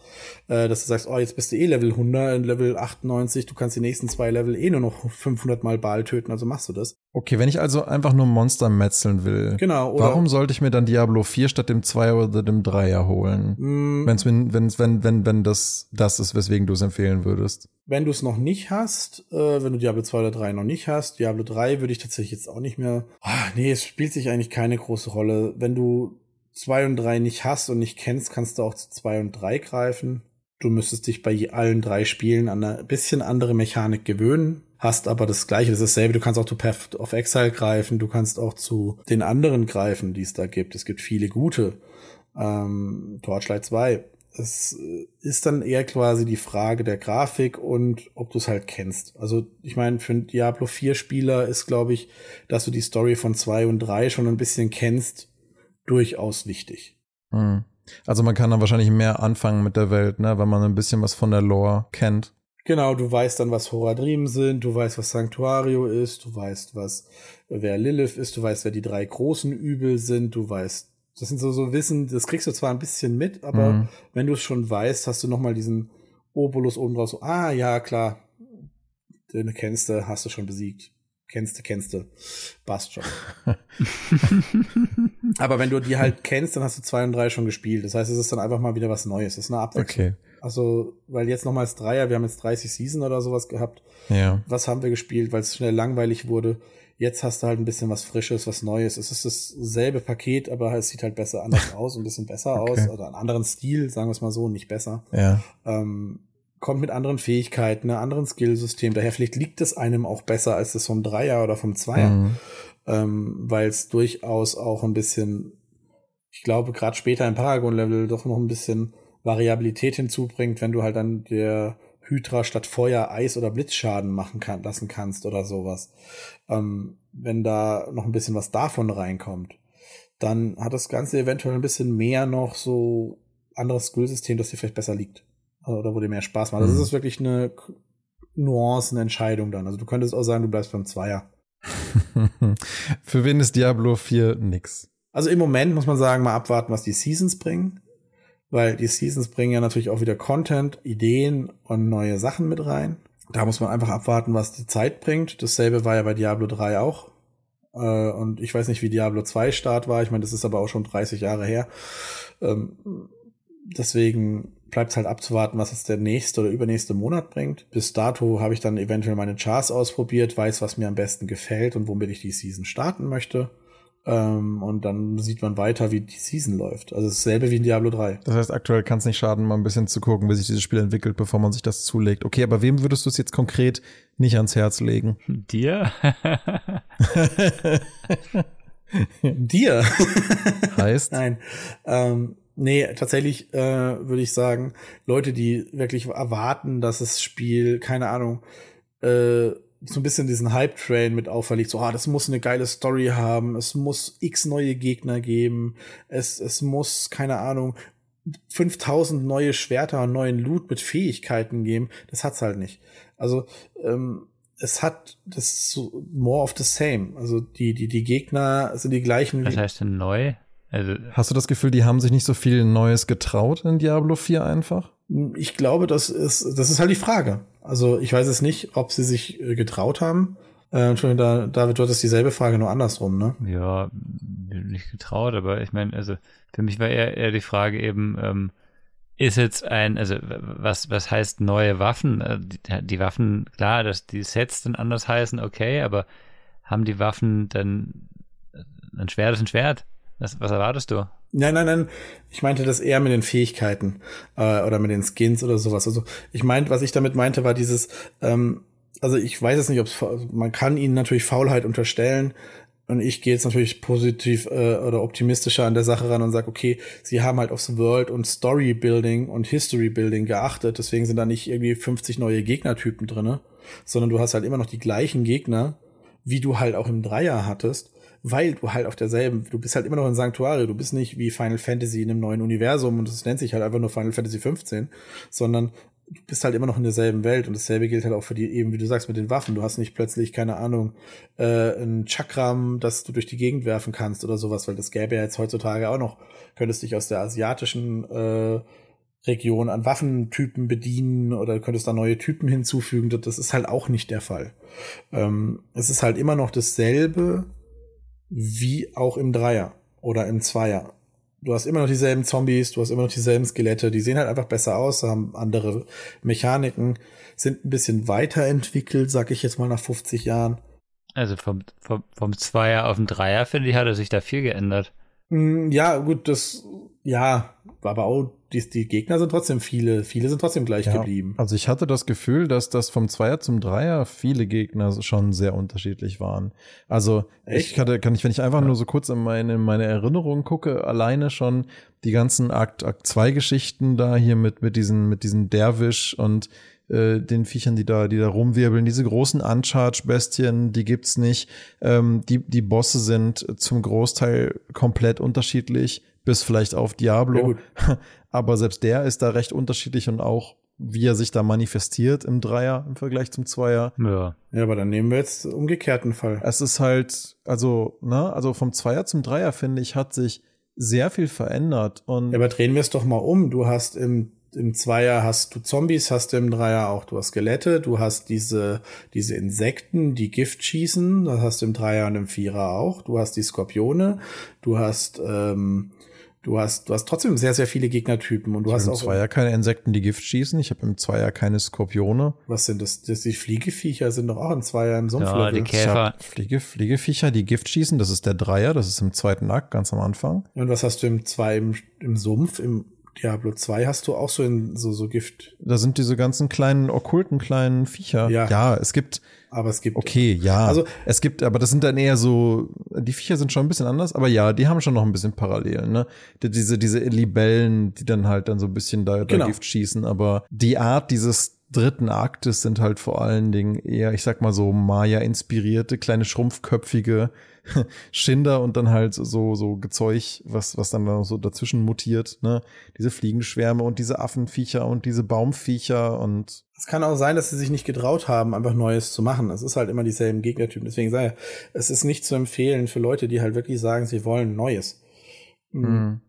äh, dass du sagst, oh, jetzt bist du eh Level 100, Level 98, du kannst die nächsten zwei Level eh nur noch 500 mal Ball töten, also machst du das. Okay, wenn ich also einfach nur Monster metzeln will, genau, warum sollte ich mir dann Diablo 4 statt dem 2 oder dem 3 holen? Mm. Wenn's, wenn, wenn, wenn, wenn das das ist, weswegen du es empfehlen würdest? Wenn du es noch nicht hast, äh, wenn du Diablo 2 oder 3 noch nicht hast, Diablo 3 würde ich tatsächlich jetzt auch nicht mehr. Ah, nee, es spielt sich eigentlich keine große Rolle. Wenn du 2 und 3 nicht hast und nicht kennst, kannst du auch zu 2 und 3 greifen. Du müsstest dich bei allen drei Spielen an eine bisschen andere Mechanik gewöhnen, hast aber das gleiche, das ist dasselbe. Du kannst auch zu Path of Exile greifen, du kannst auch zu den anderen greifen, die es da gibt. Es gibt viele gute. Ähm, Torchlight 2 es ist dann eher quasi die Frage der Grafik und ob du es halt kennst. Also ich meine, für einen Diablo 4 Spieler ist, glaube ich, dass du die Story von 2 und 3 schon ein bisschen kennst, durchaus wichtig. Hm. Also man kann dann wahrscheinlich mehr anfangen mit der Welt, ne, wenn man ein bisschen was von der Lore kennt. Genau, du weißt dann, was Horadrim sind, du weißt, was Sanctuario ist, du weißt, was wer Lilith ist, du weißt, wer die drei großen Übel sind, du weißt, das sind so, so Wissen, das kriegst du zwar ein bisschen mit, aber mhm. wenn du es schon weißt, hast du nochmal diesen Obolus oben drauf, so, ah, ja, klar, den kennst du, hast du schon besiegt. Kennst du, kennst du. Passt schon. aber wenn du die halt kennst, dann hast du zwei und drei schon gespielt. Das heißt, es ist dann einfach mal wieder was Neues. Es ist eine Abwechslung. Okay. Also, weil jetzt nochmals Dreier, wir haben jetzt 30 Season oder sowas gehabt. Ja. Was haben wir gespielt, weil es schnell langweilig wurde? Jetzt hast du halt ein bisschen was Frisches, was Neues. Es ist dasselbe Paket, aber es sieht halt besser anders aus, ein bisschen besser okay. aus oder einen anderen Stil, sagen wir es mal so, nicht besser. Ja. Ähm, kommt mit anderen Fähigkeiten, einem anderen Skillsystem. Daher vielleicht liegt es einem auch besser als das vom Dreier oder vom Zweier, mhm. ähm, weil es durchaus auch ein bisschen, ich glaube, gerade später im Paragon-Level doch noch ein bisschen Variabilität hinzubringt, wenn du halt dann der Hydra statt Feuer Eis oder Blitzschaden machen kann, lassen kannst oder sowas. Ähm, wenn da noch ein bisschen was davon reinkommt, dann hat das Ganze eventuell ein bisschen mehr noch so anderes Skillsystem, das dir vielleicht besser liegt. Oder wo dir mehr Spaß macht. Also mhm. Das ist wirklich eine Nuancenentscheidung dann. Also du könntest auch sagen, du bleibst beim Zweier. Für wen ist Diablo 4 nix? Also im Moment muss man sagen, mal abwarten, was die Seasons bringen weil die Seasons bringen ja natürlich auch wieder Content, Ideen und neue Sachen mit rein. Da muss man einfach abwarten, was die Zeit bringt. Dasselbe war ja bei Diablo 3 auch. Äh, und ich weiß nicht, wie Diablo 2 Start war. Ich meine, das ist aber auch schon 30 Jahre her. Ähm, deswegen bleibt es halt abzuwarten, was es der nächste oder übernächste Monat bringt. Bis dato habe ich dann eventuell meine Charts ausprobiert, weiß, was mir am besten gefällt und womit ich die Season starten möchte. Ähm, und dann sieht man weiter, wie die Season läuft. Also dasselbe wie in Diablo 3. Das heißt, aktuell kann es nicht schaden, mal ein bisschen zu gucken, wie sich dieses Spiel entwickelt, bevor man sich das zulegt. Okay, aber wem würdest du es jetzt konkret nicht ans Herz legen? Dir? Dir? heißt? Nein. Ähm, nee, tatsächlich äh, würde ich sagen, Leute, die wirklich erwarten, dass das Spiel, keine Ahnung, äh, so ein bisschen diesen Hype-Train mit auferlegt, so, ah, das muss eine geile Story haben, es muss x neue Gegner geben, es, es muss, keine Ahnung, 5000 neue Schwerter und neuen Loot mit Fähigkeiten geben, das hat's halt nicht. Also, ähm, es hat das so more of the same. Also die, die, die Gegner sind die gleichen. Was heißt denn neu? Also Hast du das Gefühl, die haben sich nicht so viel Neues getraut in Diablo 4 einfach? Ich glaube, das ist, das ist halt die Frage. Also ich weiß es nicht, ob sie sich äh, getraut haben. Äh, Entschuldigung, da, David, du hattest dieselbe Frage nur andersrum, ne? Ja, nicht getraut, aber ich meine, also für mich war eher, eher die Frage eben, ähm, ist jetzt ein, also was, was heißt neue Waffen? Äh, die, die, Waffen, klar, dass die Sets dann anders heißen, okay, aber haben die Waffen dann ein Schwert ist ein Schwert? Was, was erwartest du? Nein, nein, nein. Ich meinte das eher mit den Fähigkeiten äh, oder mit den Skins oder sowas. Also ich meinte, was ich damit meinte, war dieses, ähm, also ich weiß es nicht, ob es, man kann ihnen natürlich Faulheit unterstellen. Und ich gehe jetzt natürlich positiv äh, oder optimistischer an der Sache ran und sage, okay, sie haben halt aufs World und Story Building und History Building geachtet. Deswegen sind da nicht irgendwie 50 neue Gegnertypen drinne, sondern du hast halt immer noch die gleichen Gegner, wie du halt auch im Dreier hattest weil du halt auf derselben, du bist halt immer noch in Sanctuario, du bist nicht wie Final Fantasy in einem neuen Universum und es nennt sich halt einfach nur Final Fantasy 15, sondern du bist halt immer noch in derselben Welt und dasselbe gilt halt auch für die, eben wie du sagst, mit den Waffen. Du hast nicht plötzlich, keine Ahnung, äh, ein Chakram, das du durch die Gegend werfen kannst oder sowas, weil das gäbe ja jetzt heutzutage auch noch, könntest dich aus der asiatischen äh, Region an Waffentypen bedienen oder könntest da neue Typen hinzufügen. Das ist halt auch nicht der Fall. Ähm, es ist halt immer noch dasselbe, wie auch im Dreier oder im Zweier. Du hast immer noch dieselben Zombies, du hast immer noch dieselben Skelette, die sehen halt einfach besser aus, haben andere Mechaniken, sind ein bisschen weiterentwickelt, sag ich jetzt mal nach 50 Jahren. Also vom, vom, vom Zweier auf den Dreier, finde ich, hat er sich da viel geändert. Mm, ja, gut, das, ja, aber auch die, die Gegner sind trotzdem viele, viele sind trotzdem gleich ja, geblieben. Also ich hatte das Gefühl, dass das vom Zweier zum Dreier viele Gegner schon sehr unterschiedlich waren. Also Echt? ich hatte, kann ich, wenn ich einfach ja. nur so kurz in meine, in meine Erinnerungen gucke, alleine schon die ganzen Akt, Akt 2 Geschichten da hier mit, mit diesen, mit diesen Derwisch und äh, den Viechern, die da, die da rumwirbeln. Diese großen Uncharge-Bestien, die gibt's nicht. Ähm, die, die Bosse sind zum Großteil komplett unterschiedlich, bis vielleicht auf Diablo. Ja, Aber selbst der ist da recht unterschiedlich und auch wie er sich da manifestiert im Dreier im Vergleich zum Zweier. Ja. Ja, aber dann nehmen wir jetzt umgekehrten Fall. Es ist halt, also, ne, also vom Zweier zum Dreier, finde ich, hat sich sehr viel verändert. Und ja, aber drehen wir es doch mal um. Du hast im im Zweier hast du Zombies, hast du im Dreier auch, du hast Skelette, du hast diese, diese Insekten, die Gift schießen, das hast du im Dreier und im Vierer auch, du hast die Skorpione, du hast, ähm, du hast, du hast trotzdem sehr, sehr viele Gegnertypen und du ich hast auch. Im Zweier keine Insekten, die Gift schießen, ich habe im Zweier keine Skorpione. Was sind das? das die Fliegeviecher sind doch auch im Zweier im Sumpf. Ja, die Käfer. Fliege, Fliegeviecher, die Gift schießen, das ist der Dreier, das ist im zweiten Akt, ganz am Anfang. Und was hast du im Zwei im, im Sumpf, im Diablo 2 hast du auch so in so, so Gift. Da sind diese ganzen kleinen, okkulten kleinen Viecher. Ja. Ja, es gibt. Aber es gibt. Okay, ja. Also, es gibt, aber das sind dann eher so, die Viecher sind schon ein bisschen anders, aber ja, die haben schon noch ein bisschen Parallelen, ne? Diese, diese Libellen, die dann halt dann so ein bisschen da, da genau. Gift schießen, aber die Art dieses dritten Aktes sind halt vor allen Dingen eher, ich sag mal so Maya-inspirierte, kleine schrumpfköpfige Schinder und dann halt so, so Gezeug, was, was dann so dazwischen mutiert, ne? Diese Fliegenschwärme und diese Affenviecher und diese Baumviecher und. Es kann auch sein, dass sie sich nicht getraut haben, einfach Neues zu machen. Es ist halt immer dieselben Gegnertypen. Deswegen sage ich, es ist nicht zu empfehlen für Leute, die halt wirklich sagen, sie wollen Neues. Mhm.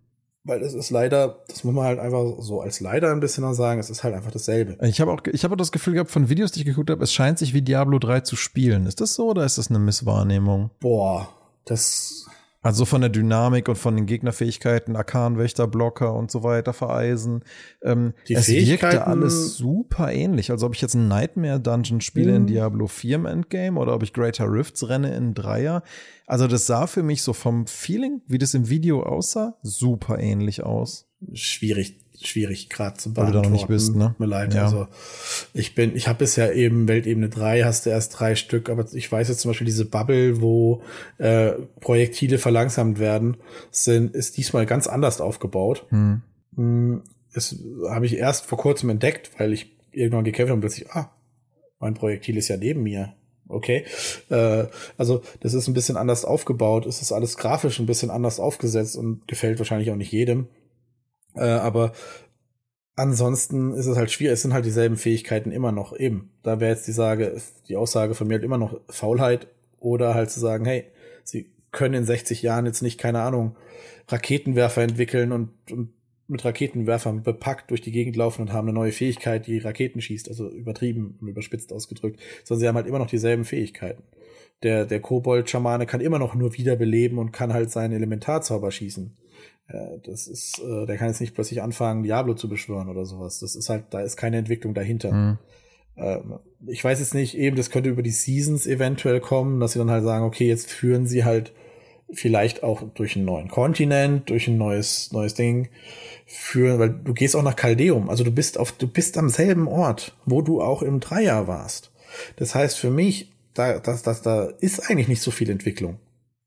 Weil es ist leider, das muss man halt einfach so als leider ein bisschen sagen, es ist halt einfach dasselbe. Ich habe auch, ich habe auch das Gefühl gehabt von Videos, die ich geguckt habe, es scheint sich wie Diablo 3 zu spielen. Ist das so oder ist das eine Misswahrnehmung? Boah, das also von der Dynamik und von den Gegnerfähigkeiten, Arkanwächter, Blocker und so weiter vereisen. Ähm, Die es wirkte alles super ähnlich. Also ob ich jetzt ein Nightmare Dungeon spiele in mhm. Diablo 4 im Endgame oder ob ich Greater Rifts renne in Dreier. Also das sah für mich so vom Feeling, wie das im Video aussah, super ähnlich aus. Schwierig schwierig gerade zu beantworten. Weil du da noch nicht bist, ne? Mir leid. Ja. Also ich bin, ich habe bisher eben Weltebene 3, hast du erst drei Stück, aber ich weiß jetzt zum Beispiel diese Bubble, wo äh, Projektile verlangsamt werden, sind, ist diesmal ganz anders aufgebaut. Hm. hm das habe ich erst vor kurzem entdeckt, weil ich irgendwann gekämpft habe und plötzlich, ah, mein Projektil ist ja neben mir. Okay. Äh, also, das ist ein bisschen anders aufgebaut. Es ist alles grafisch ein bisschen anders aufgesetzt und gefällt wahrscheinlich auch nicht jedem. Äh, aber ansonsten ist es halt schwierig. Es sind halt dieselben Fähigkeiten immer noch eben. Da wäre jetzt die Sage, die Aussage von mir halt immer noch Faulheit oder halt zu sagen, hey, sie können in 60 Jahren jetzt nicht, keine Ahnung, Raketenwerfer entwickeln und, und mit Raketenwerfern bepackt durch die Gegend laufen und haben eine neue Fähigkeit, die Raketen schießt, also übertrieben und überspitzt ausgedrückt, sondern sie haben halt immer noch dieselben Fähigkeiten. Der, der Kobold-Schamane kann immer noch nur wiederbeleben und kann halt seinen Elementarzauber schießen. Äh, das ist, äh, der kann jetzt nicht plötzlich anfangen, Diablo zu beschwören oder sowas. Das ist halt, da ist keine Entwicklung dahinter. Mhm. Ähm, ich weiß jetzt nicht, eben, das könnte über die Seasons eventuell kommen, dass sie dann halt sagen, okay, jetzt führen sie halt vielleicht auch durch einen neuen Kontinent, durch ein neues, neues Ding führen, weil du gehst auch nach Caldeum, also du bist auf, du bist am selben Ort, wo du auch im Dreier warst. Das heißt für mich, da, das, das, da ist eigentlich nicht so viel Entwicklung.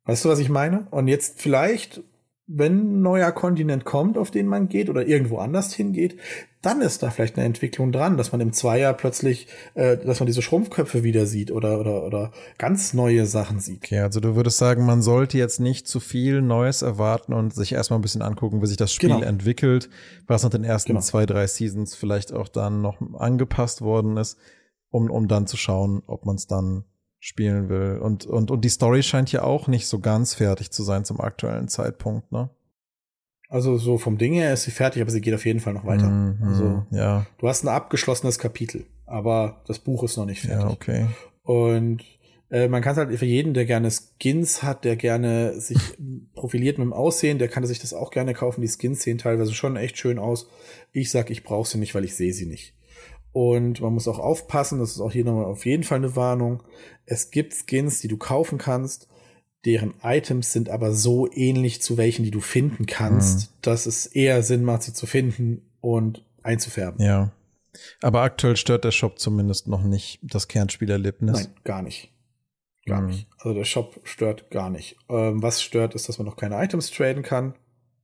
Weißt du, was ich meine? Und jetzt vielleicht wenn ein neuer Kontinent kommt, auf den man geht oder irgendwo anders hingeht, dann ist da vielleicht eine Entwicklung dran, dass man im Zweier plötzlich, äh, dass man diese Schrumpfköpfe wieder sieht oder, oder, oder ganz neue Sachen sieht. Okay, also du würdest sagen, man sollte jetzt nicht zu viel Neues erwarten und sich erstmal ein bisschen angucken, wie sich das Spiel genau. entwickelt, was nach den ersten genau. zwei, drei Seasons vielleicht auch dann noch angepasst worden ist, um, um dann zu schauen, ob man es dann spielen will. Und, und, und die Story scheint ja auch nicht so ganz fertig zu sein zum aktuellen Zeitpunkt, ne? Also so vom Ding her ist sie fertig, aber sie geht auf jeden Fall noch weiter. Mm -hmm, also ja. du hast ein abgeschlossenes Kapitel, aber das Buch ist noch nicht fertig. Ja, okay. Und äh, man kann es halt für jeden, der gerne Skins hat, der gerne sich profiliert mit dem Aussehen, der kann sich das auch gerne kaufen. Die Skins sehen teilweise schon echt schön aus. Ich sag, ich brauche sie nicht, weil ich sehe sie nicht. Und man muss auch aufpassen, das ist auch hier nochmal auf jeden Fall eine Warnung. Es gibt Skins, die du kaufen kannst, deren Items sind aber so ähnlich zu welchen, die du finden kannst, mhm. dass es eher Sinn macht, sie zu finden und einzufärben. Ja. Aber aktuell stört der Shop zumindest noch nicht das Kernspielerlebnis. Nein, gar nicht. Gar mhm. nicht. Also der Shop stört gar nicht. Ähm, was stört, ist, dass man noch keine Items traden kann.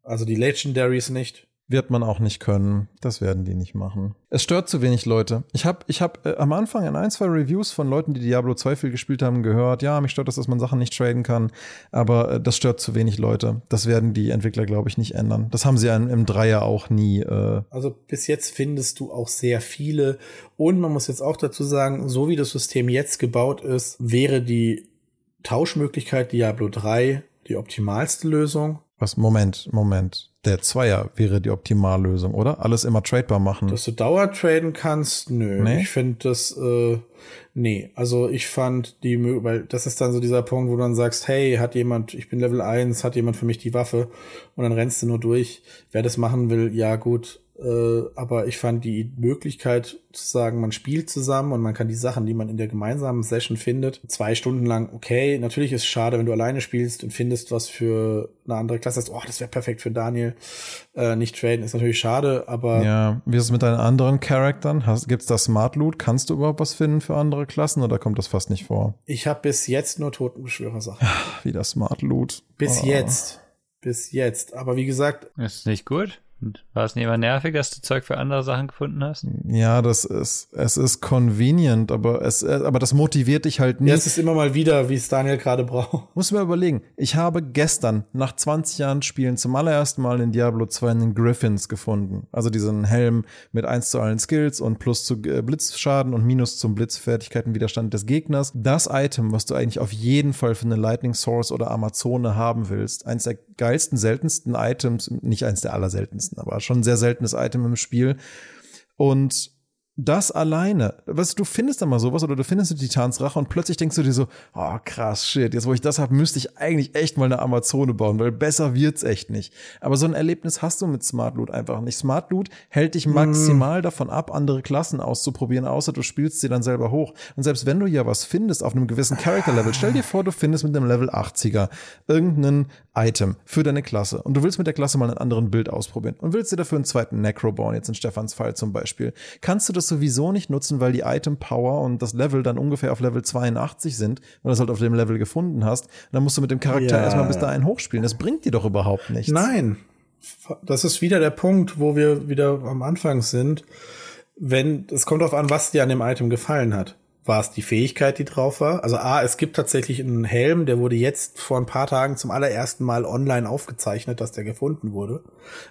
Also die Legendaries nicht. Wird man auch nicht können. Das werden die nicht machen. Es stört zu wenig Leute. Ich habe ich hab, äh, am Anfang in ein, zwei Reviews von Leuten, die Diablo 2 viel gespielt haben, gehört, ja, mich stört das, dass man Sachen nicht traden kann, aber äh, das stört zu wenig Leute. Das werden die Entwickler, glaube ich, nicht ändern. Das haben sie im, im Dreier auch nie. Äh also bis jetzt findest du auch sehr viele. Und man muss jetzt auch dazu sagen, so wie das System jetzt gebaut ist, wäre die Tauschmöglichkeit Diablo 3 die optimalste Lösung. Was? Moment, Moment. Der Zweier wäre die Optimallösung, oder? Alles immer tradebar machen. Dass du Dauer traden kannst? Nö. Nee? Ich finde das, äh, nee. Also ich fand die, weil das ist dann so dieser Punkt, wo du dann sagst, hey, hat jemand, ich bin Level 1, hat jemand für mich die Waffe und dann rennst du nur durch. Wer das machen will, ja gut, äh, aber ich fand die Möglichkeit zu sagen, man spielt zusammen und man kann die Sachen, die man in der gemeinsamen Session findet, zwei Stunden lang, okay, natürlich ist es schade, wenn du alleine spielst und findest was für eine andere Klasse, oh, das wäre perfekt für Daniel, äh, nicht traden, ist natürlich schade, aber. Ja, wie ist es mit deinen anderen Charaktern? Gibt es da Smart Loot? Kannst du überhaupt was finden für andere Klassen oder kommt das fast nicht vor? Ich habe bis jetzt nur Totenbeschwörer-Sachen. Wieder Smart Loot. Bis oh. jetzt. Bis jetzt. Aber wie gesagt. Ist nicht gut? Und war es nicht immer nervig, dass du Zeug für andere Sachen gefunden hast? Ja, das ist, es ist convenient, aber es, aber das motiviert dich halt nicht. Ja, es ist immer mal wieder, wie es Daniel gerade braucht. Muss mir überlegen. Ich habe gestern, nach 20 Jahren Spielen, zum allerersten Mal in Diablo 2 einen Griffins gefunden. Also diesen Helm mit 1 zu allen Skills und plus zu äh, Blitzschaden und minus zum Blitzfertigkeitenwiderstand des Gegners. Das Item, was du eigentlich auf jeden Fall für eine Lightning Source oder Amazone haben willst. Eins der geilsten, seltensten Items, nicht eins der allerseltensten aber schon ein sehr seltenes Item im Spiel. Und das alleine, was du findest dann mal sowas oder du findest die Titansrache und plötzlich denkst du dir so, oh krass, shit, jetzt wo ich das habe, müsste ich eigentlich echt mal eine Amazone bauen, weil besser wird's echt nicht. Aber so ein Erlebnis hast du mit Smart Loot einfach nicht. Smart Loot hält dich maximal mm. davon ab, andere Klassen auszuprobieren, außer du spielst sie dann selber hoch. Und selbst wenn du ja was findest auf einem gewissen Character Level, stell dir vor, du findest mit einem Level 80er irgendeinen Item für deine Klasse und du willst mit der Klasse mal einen anderen Bild ausprobieren und willst dir dafür einen zweiten Necro bauen, jetzt in Stefans Fall zum Beispiel, kannst du das sowieso nicht nutzen, weil die Item Power und das Level dann ungefähr auf Level 82 sind, weil du es halt auf dem Level gefunden hast. Und dann musst du mit dem Charakter ja. erstmal bis dahin hochspielen. Das bringt dir doch überhaupt nichts. Nein. Das ist wieder der Punkt, wo wir wieder am Anfang sind. Wenn, es kommt darauf an, was dir an dem Item gefallen hat war es die Fähigkeit, die drauf war. Also A, es gibt tatsächlich einen Helm, der wurde jetzt vor ein paar Tagen zum allerersten Mal online aufgezeichnet, dass der gefunden wurde,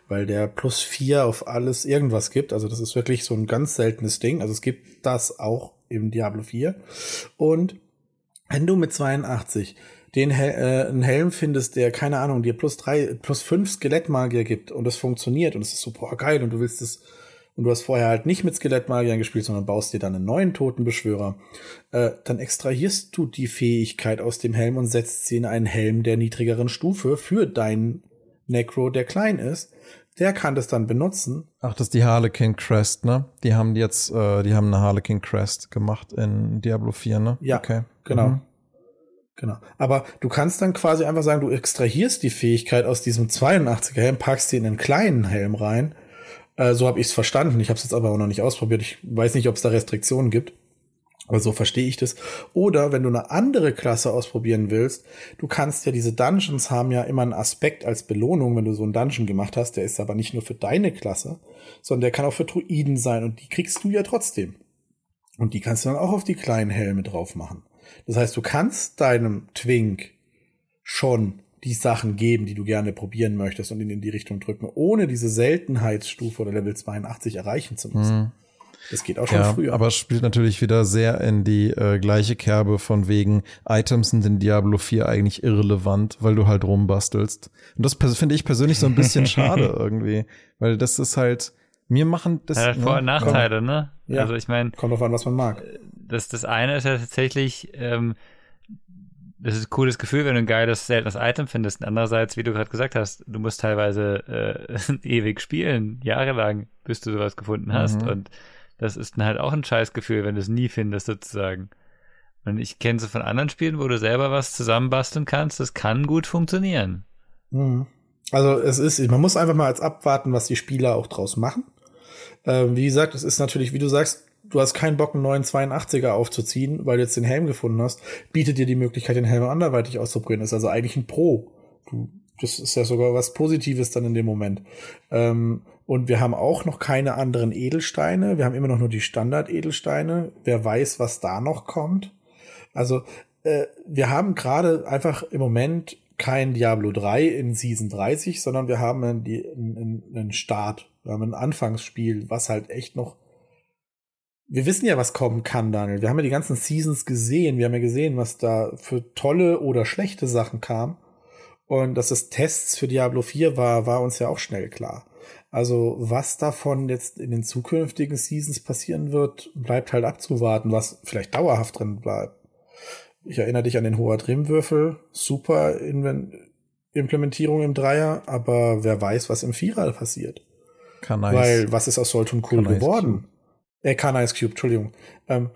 weil der plus vier auf alles irgendwas gibt. Also das ist wirklich so ein ganz seltenes Ding. Also es gibt das auch im Diablo 4. Und wenn du mit 82 den Hel äh, einen Helm findest, der, keine Ahnung, dir plus drei, plus fünf Skelettmagier gibt und das funktioniert und es ist super geil und du willst es und du hast vorher halt nicht mit Skelettmagiern gespielt, sondern baust dir dann einen neuen Totenbeschwörer, äh, dann extrahierst du die Fähigkeit aus dem Helm und setzt sie in einen Helm der niedrigeren Stufe für deinen Necro, der klein ist. Der kann das dann benutzen. Ach, das ist die Harlequin Crest, ne? Die haben jetzt, äh, die haben eine Harlequin Crest gemacht in Diablo 4, ne? Ja, okay. genau. Mhm. Genau. Aber du kannst dann quasi einfach sagen, du extrahierst die Fähigkeit aus diesem 82er Helm, packst sie in einen kleinen Helm rein äh, so habe ich es verstanden. Ich habe es jetzt aber auch noch nicht ausprobiert. Ich weiß nicht, ob es da Restriktionen gibt. Aber so verstehe ich das. Oder wenn du eine andere Klasse ausprobieren willst, du kannst ja diese Dungeons haben ja immer einen Aspekt als Belohnung, wenn du so einen Dungeon gemacht hast. Der ist aber nicht nur für deine Klasse, sondern der kann auch für Druiden sein und die kriegst du ja trotzdem. Und die kannst du dann auch auf die kleinen Helme drauf machen. Das heißt, du kannst deinem Twink schon die Sachen geben, die du gerne probieren möchtest und ihn in die Richtung drücken, ohne diese Seltenheitsstufe oder Level 82 erreichen zu müssen. Mhm. Das geht auch schon ja, früher. Aber es spielt natürlich wieder sehr in die äh, gleiche Kerbe von wegen Items sind in Diablo 4 eigentlich irrelevant, weil du halt rumbastelst. Und das finde ich persönlich so ein bisschen schade irgendwie, weil das ist halt, mir machen das. Ja, Vor- und ne? Nachteile, ne? Ja, also ich meine. Kommt auf an, was man mag. Das, das eine ist ja tatsächlich, ähm, das ist ein cooles Gefühl, wenn du ein geiles, seltenes Item findest. Andererseits, wie du gerade gesagt hast, du musst teilweise äh, ewig spielen, jahrelang, bis du sowas gefunden hast. Mhm. Und das ist dann halt auch ein scheiß Gefühl, wenn du es nie findest, sozusagen. Und ich kenne so von anderen Spielen, wo du selber was zusammenbasteln kannst, das kann gut funktionieren. Mhm. Also es ist, man muss einfach mal als abwarten, was die Spieler auch draus machen. Ähm, wie gesagt, es ist natürlich, wie du sagst, du hast keinen Bock, einen neuen 82er aufzuziehen, weil du jetzt den Helm gefunden hast, bietet dir die Möglichkeit, den Helm anderweitig auszuprobieren. Das ist also eigentlich ein Pro. Du, das ist ja sogar was Positives dann in dem Moment. Ähm, und wir haben auch noch keine anderen Edelsteine. Wir haben immer noch nur die Standard-Edelsteine. Wer weiß, was da noch kommt. Also, äh, wir haben gerade einfach im Moment kein Diablo 3 in Season 30, sondern wir haben einen, einen, einen Start. Wir haben ein Anfangsspiel, was halt echt noch wir wissen ja, was kommen kann, Daniel. Wir haben ja die ganzen Seasons gesehen. Wir haben ja gesehen, was da für tolle oder schlechte Sachen kam. Und dass es Tests für Diablo 4 war, war uns ja auch schnell klar. Also, was davon jetzt in den zukünftigen Seasons passieren wird, bleibt halt abzuwarten, was vielleicht dauerhaft drin bleibt. Ich erinnere dich an den Hoher-Drehm-Würfel. Super Implementierung im Dreier, aber wer weiß, was im Vierer passiert. Kann. Weil, was ist aus Soltum cool geworden? Äh, K-Nice Cube, Entschuldigung. Ähm,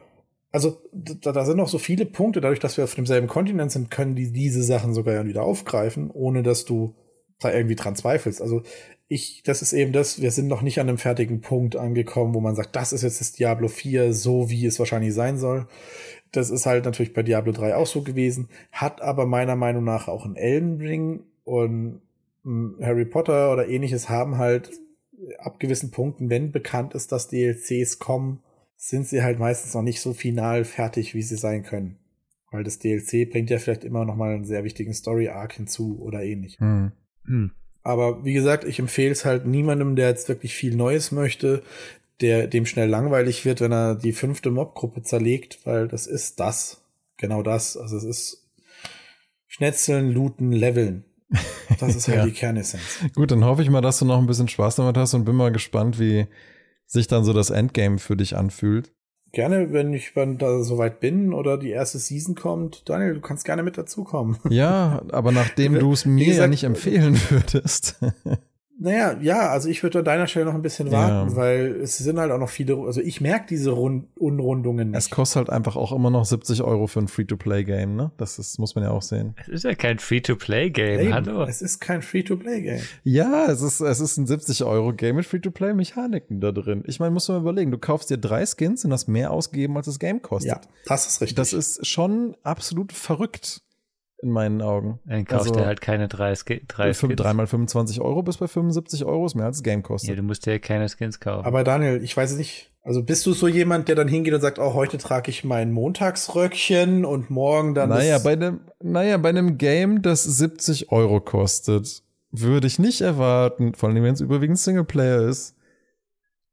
also da, da sind noch so viele Punkte, dadurch, dass wir auf demselben Kontinent sind, können die diese Sachen sogar ja wieder aufgreifen, ohne dass du da irgendwie dran zweifelst. Also ich, das ist eben das, wir sind noch nicht an einem fertigen Punkt angekommen, wo man sagt, das ist jetzt das Diablo 4, so wie es wahrscheinlich sein soll. Das ist halt natürlich bei Diablo 3 auch so gewesen, hat aber meiner Meinung nach auch ein Elden Ring und hm, Harry Potter oder ähnliches haben halt ab gewissen Punkten, wenn bekannt ist, dass DLCs kommen, sind sie halt meistens noch nicht so final fertig, wie sie sein können. Weil das DLC bringt ja vielleicht immer noch mal einen sehr wichtigen Story-Arc hinzu oder ähnlich. Hm. Hm. Aber wie gesagt, ich empfehle es halt niemandem, der jetzt wirklich viel Neues möchte, der dem schnell langweilig wird, wenn er die fünfte Mob-Gruppe zerlegt, weil das ist das. Genau das. Also es ist Schnetzeln, Looten, Leveln. Das ist halt ja. die Kernessenz. Gut, dann hoffe ich mal, dass du noch ein bisschen Spaß damit hast und bin mal gespannt, wie sich dann so das Endgame für dich anfühlt. Gerne, wenn ich wenn da soweit bin oder die erste Season kommt. Daniel, du kannst gerne mit dazukommen. Ja, aber nachdem du es mir gesagt, ja nicht empfehlen würdest. Naja, ja, also ich würde an deiner Stelle noch ein bisschen warten, ja. weil es sind halt auch noch viele, also ich merke diese Rund Unrundungen nicht. Es kostet halt einfach auch immer noch 70 Euro für ein Free-to-Play-Game, ne? Das ist, muss man ja auch sehen. Es ist ja kein Free-to-Play-Game, hallo. Es ist kein Free-to-Play-Game. Ja, es ist, es ist ein 70 Euro-Game mit Free-to-Play-Mechaniken da drin. Ich meine, muss man überlegen, du kaufst dir drei Skins und hast mehr ausgegeben, als das Game kostet. Ja, das ist richtig. Das ist schon absolut verrückt in meinen Augen. Dann kauft also, er halt keine drei, Sk drei Skins. Dreimal 25 Euro bis bei 75 Euro ist mehr als das Game kostet. Ja, du musst ja keine Skins kaufen. Aber Daniel, ich weiß nicht, Also bist du so jemand, der dann hingeht und sagt, oh, heute trage ich mein Montagsröckchen und morgen dann. Naja, bei einem, naja, bei einem Game, das 70 Euro kostet, würde ich nicht erwarten, vor allem wenn es überwiegend Singleplayer ist,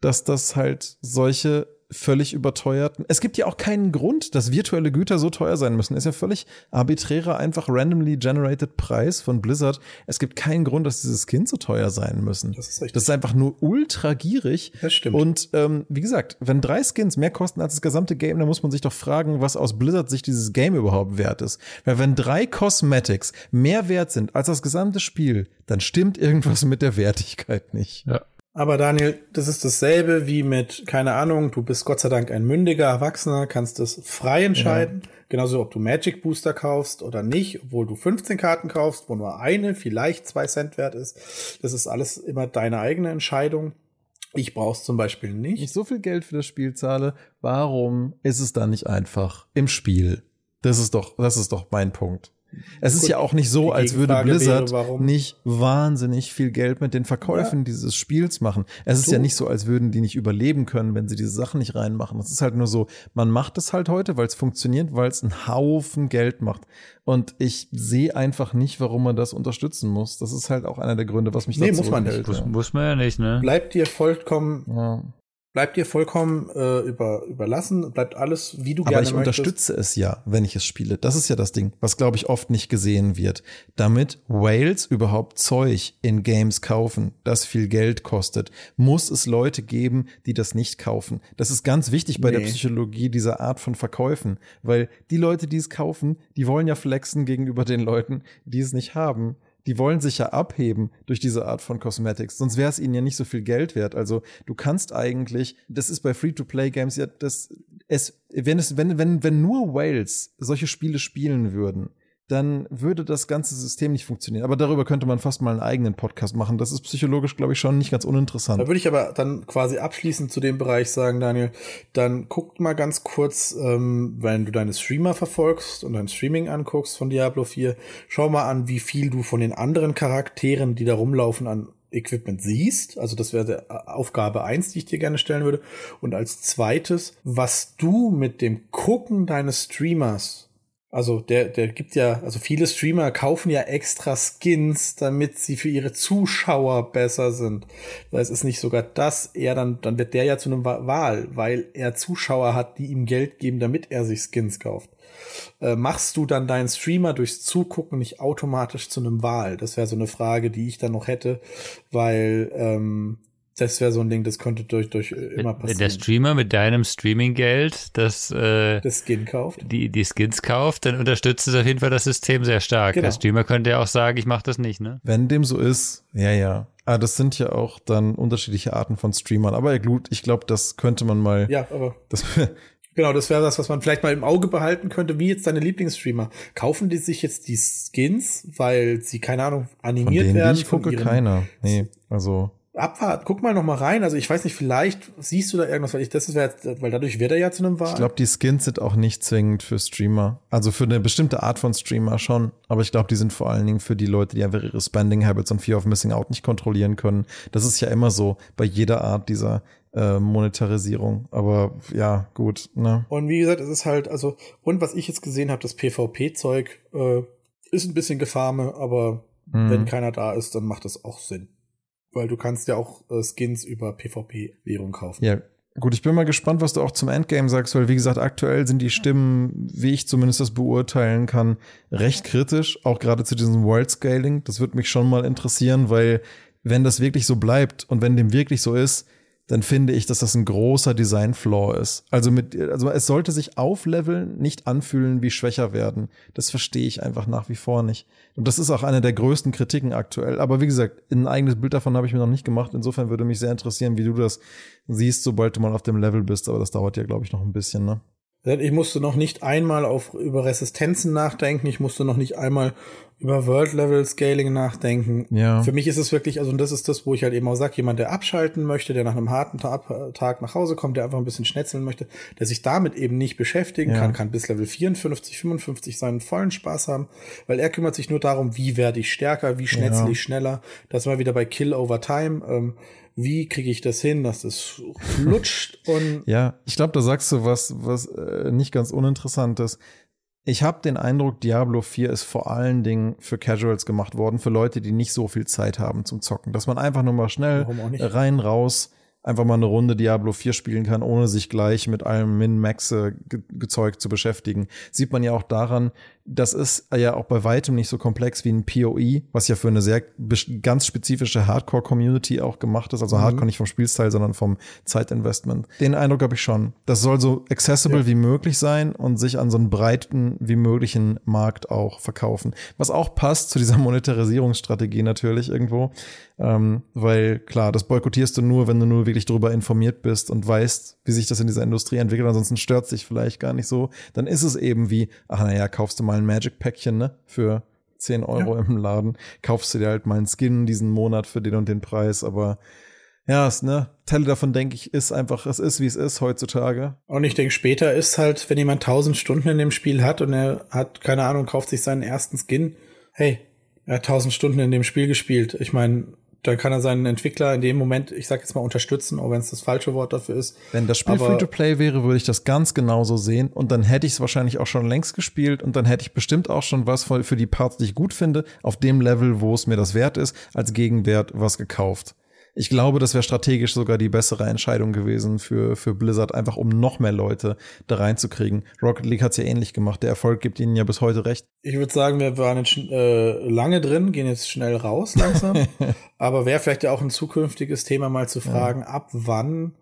dass das halt solche völlig überteuerten. Es gibt ja auch keinen Grund, dass virtuelle Güter so teuer sein müssen. Ist ja völlig arbiträrer, einfach randomly generated Preis von Blizzard. Es gibt keinen Grund, dass diese Skins so teuer sein müssen. Das ist, richtig. das ist einfach nur ultra gierig. Das stimmt. Und ähm, wie gesagt, wenn drei Skins mehr kosten als das gesamte Game, dann muss man sich doch fragen, was aus Blizzard sich dieses Game überhaupt wert ist. Weil wenn drei Cosmetics mehr wert sind als das gesamte Spiel, dann stimmt irgendwas mit der Wertigkeit nicht. Ja. Aber Daniel, das ist dasselbe wie mit, keine Ahnung, du bist Gott sei Dank ein mündiger Erwachsener, kannst das frei entscheiden. Ja. Genauso, ob du Magic Booster kaufst oder nicht, obwohl du 15 Karten kaufst, wo nur eine vielleicht zwei Cent wert ist. Das ist alles immer deine eigene Entscheidung. Ich brauch's zum Beispiel nicht. Wenn ich so viel Geld für das Spiel zahle, warum ist es dann nicht einfach im Spiel? Das ist doch, das ist doch mein Punkt. Es ist Gut, ja auch nicht so, als würde Blizzard wäre, nicht wahnsinnig viel Geld mit den Verkäufen ja. dieses Spiels machen. Es so. ist ja nicht so, als würden die nicht überleben können, wenn sie diese Sachen nicht reinmachen. Es ist halt nur so, man macht es halt heute, weil es funktioniert, weil es einen Haufen Geld macht. Und ich sehe einfach nicht, warum man das unterstützen muss. Das ist halt auch einer der Gründe, was mich nee, dazu muss man nicht. Muss, muss man ja nicht, ne? Bleibt dir vollkommen ja bleibt dir vollkommen äh, über, überlassen, bleibt alles, wie du Aber gerne ich unterstütze es ja, wenn ich es spiele. Das ist ja das Ding, was glaube ich oft nicht gesehen wird. Damit Whales überhaupt Zeug in Games kaufen, das viel Geld kostet, muss es Leute geben, die das nicht kaufen. Das ist ganz wichtig bei nee. der Psychologie dieser Art von Verkäufen, weil die Leute, die es kaufen, die wollen ja flexen gegenüber den Leuten, die es nicht haben die wollen sich ja abheben durch diese Art von Cosmetics, sonst wäre es ihnen ja nicht so viel Geld wert. Also du kannst eigentlich, das ist bei Free-to-Play-Games ja, das, es, wenn es, wenn, wenn, wenn nur Whales solche Spiele spielen würden, dann würde das ganze System nicht funktionieren. Aber darüber könnte man fast mal einen eigenen Podcast machen. Das ist psychologisch, glaube ich, schon nicht ganz uninteressant. Da würde ich aber dann quasi abschließend zu dem Bereich sagen, Daniel, dann guckt mal ganz kurz, ähm, wenn du deine Streamer verfolgst und dein Streaming anguckst von Diablo 4, schau mal an, wie viel du von den anderen Charakteren, die da rumlaufen, an Equipment siehst. Also das wäre Aufgabe eins, die ich dir gerne stellen würde. Und als zweites, was du mit dem Gucken deines Streamers also der, der gibt ja, also viele Streamer kaufen ja extra Skins, damit sie für ihre Zuschauer besser sind. Das ist nicht sogar das, er dann, dann wird der ja zu einem Wahl, weil er Zuschauer hat, die ihm Geld geben, damit er sich Skins kauft. Äh, machst du dann deinen Streamer durchs Zugucken nicht automatisch zu einem Wahl? Das wäre so eine Frage, die ich dann noch hätte, weil ähm, das wäre so ein Ding, das könnte durch, durch immer passieren. Wenn der Streamer mit deinem Streaming-Geld das, äh, das Skin kauft, die, die Skins kauft, dann unterstützt es auf jeden Fall das System sehr stark. Genau. Der Streamer könnte ja auch sagen, ich mache das nicht, ne? Wenn dem so ist, ja, ja. Ah, das sind ja auch dann unterschiedliche Arten von Streamern. Aber gut, ich glaube, das könnte man mal. Ja, aber. Das, Genau, das wäre das, was man vielleicht mal im Auge behalten könnte, wie jetzt deine Lieblingsstreamer. Kaufen die sich jetzt die Skins, weil sie, keine Ahnung, animiert von denen, werden? Die ich gucke keiner. Nee, also abwarten. Guck mal noch mal rein. Also ich weiß nicht, vielleicht siehst du da irgendwas, weil ich das ist, weil dadurch wird er ja zu einem Wahl. Ich glaube, die Skins sind auch nicht zwingend für Streamer. Also für eine bestimmte Art von Streamer schon. Aber ich glaube, die sind vor allen Dingen für die Leute, die einfach ihre Spending Habits und Fear of Missing Out nicht kontrollieren können. Das ist ja immer so bei jeder Art dieser äh, Monetarisierung. Aber ja, gut. Ne? Und wie gesagt, es ist halt, also, und was ich jetzt gesehen habe, das PvP-Zeug äh, ist ein bisschen Gefarme, aber mhm. wenn keiner da ist, dann macht das auch Sinn. Weil du kannst ja auch äh, Skins über PvP-Währung kaufen. Ja, Gut, ich bin mal gespannt, was du auch zum Endgame sagst, weil wie gesagt, aktuell sind die Stimmen, wie ich zumindest das beurteilen kann, recht kritisch, auch gerade zu diesem World Scaling. Das würde mich schon mal interessieren, weil wenn das wirklich so bleibt und wenn dem wirklich so ist, dann finde ich, dass das ein großer Design-Flaw ist. Also mit, also es sollte sich aufleveln, nicht anfühlen wie schwächer werden. Das verstehe ich einfach nach wie vor nicht. Und das ist auch eine der größten Kritiken aktuell. Aber wie gesagt, ein eigenes Bild davon habe ich mir noch nicht gemacht. Insofern würde mich sehr interessieren, wie du das siehst, sobald du mal auf dem Level bist. Aber das dauert ja, glaube ich, noch ein bisschen, ne? Ich musste noch nicht einmal auf, über Resistenzen nachdenken. Ich musste noch nicht einmal über World-Level-Scaling nachdenken. Ja. Für mich ist es wirklich, also und das ist das, wo ich halt eben auch sage, jemand, der abschalten möchte, der nach einem harten Ta Tag nach Hause kommt, der einfach ein bisschen schnetzeln möchte, der sich damit eben nicht beschäftigen Ja. kann, kann bis Level 54, 55 seinen vollen Spaß haben, weil er kümmert sich nur darum, wie werde ich stärker, wie schnetzel Ja. ich schneller. Das war wieder bei Kill over Time. Ähm, wie kriege ich das hin, dass das flutscht und Ja, ich glaube, da sagst du was, was äh, nicht ganz uninteressantes. Ich habe den Eindruck, Diablo 4 ist vor allen Dingen für Casuals gemacht worden, für Leute, die nicht so viel Zeit haben zum Zocken. Dass man einfach nur mal schnell rein, raus, einfach mal eine Runde Diablo 4 spielen kann, ohne sich gleich mit allem Min-Max-Gezeug zu beschäftigen. Sieht man ja auch daran, das ist ja auch bei weitem nicht so komplex wie ein PoE, was ja für eine sehr ganz spezifische Hardcore-Community auch gemacht ist. Also Mhm. Hardcore nicht vom Spielstyle, sondern vom Zeitinvestment. Den Eindruck habe ich schon. Das soll so accessible Ja. wie möglich sein und sich an so einen breiten wie möglichen Markt auch verkaufen. Was auch passt zu dieser Monetarisierungsstrategie natürlich irgendwo. Ähm, weil klar, das boykottierst du nur, wenn du nur wirklich darüber informiert bist und weißt, wie sich das in dieser Industrie entwickelt. Ansonsten stört sich vielleicht gar nicht so. Dann ist es eben wie, ach naja, kaufst du mal ein Magic-Päckchen, ne? Für 10 Euro im Laden. Kaufst du dir halt mal einen Skin diesen Monat für den und den Preis. Aber ja, es, ne? Teile davon, denke ich, ist einfach, es ist, wie es ist heutzutage. Und ich denke, später ist halt, wenn jemand 1000 Stunden in dem Spiel hat und er hat, keine Ahnung, kauft sich seinen ersten Skin, hey, er hat 1000 Stunden in dem Spiel gespielt. Ich meine, dann kann er seinen Entwickler in dem Moment, ich sag jetzt mal, unterstützen, auch wenn es das falsche Wort dafür ist. Wenn das Spiel Free-to-Play wäre, würde ich das ganz genauso sehen und dann hätte ich es wahrscheinlich auch schon längst gespielt und dann hätte ich bestimmt auch schon was für die Parts, die ich gut finde, auf dem Level, wo es mir das wert ist, als Gegenwert was gekauft. Ich glaube, das wäre strategisch sogar die bessere Entscheidung gewesen für, für Blizzard, einfach um noch mehr Leute da reinzukriegen. Rocket League hat es ja ähnlich gemacht. Der Erfolg gibt ihnen ja bis heute recht. Ich würde sagen, wir waren jetzt äh, lange drin, gehen jetzt schnell raus langsam. Aber wäre vielleicht ja auch ein zukünftiges Thema mal zu fragen, ab wann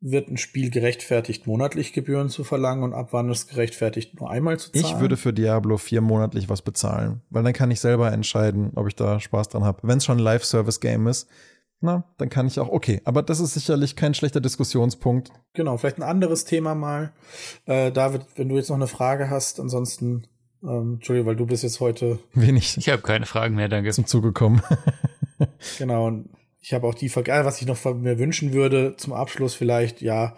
wird ein Spiel gerechtfertigt, monatlich Gebühren zu verlangen und ab wann ist gerechtfertigt, nur einmal zu zahlen? Ich würde für Diablo 4 monatlich was bezahlen, weil dann kann ich selber entscheiden, ob ich da Spaß dran habe. Wenn es schon ein Live-Service-Game ist, na, dann kann ich auch, okay, aber das ist sicherlich kein schlechter Diskussionspunkt. Genau, vielleicht ein anderes Thema mal. Äh, David, wenn du jetzt noch eine Frage hast, ansonsten, ähm, Entschuldigung, weil du bist jetzt heute, Wenig Ich habe keine Fragen mehr, danke. zum Zuge kommen. genau, und ich habe auch die Frage, was ich noch von mir wünschen würde, zum Abschluss vielleicht, ja,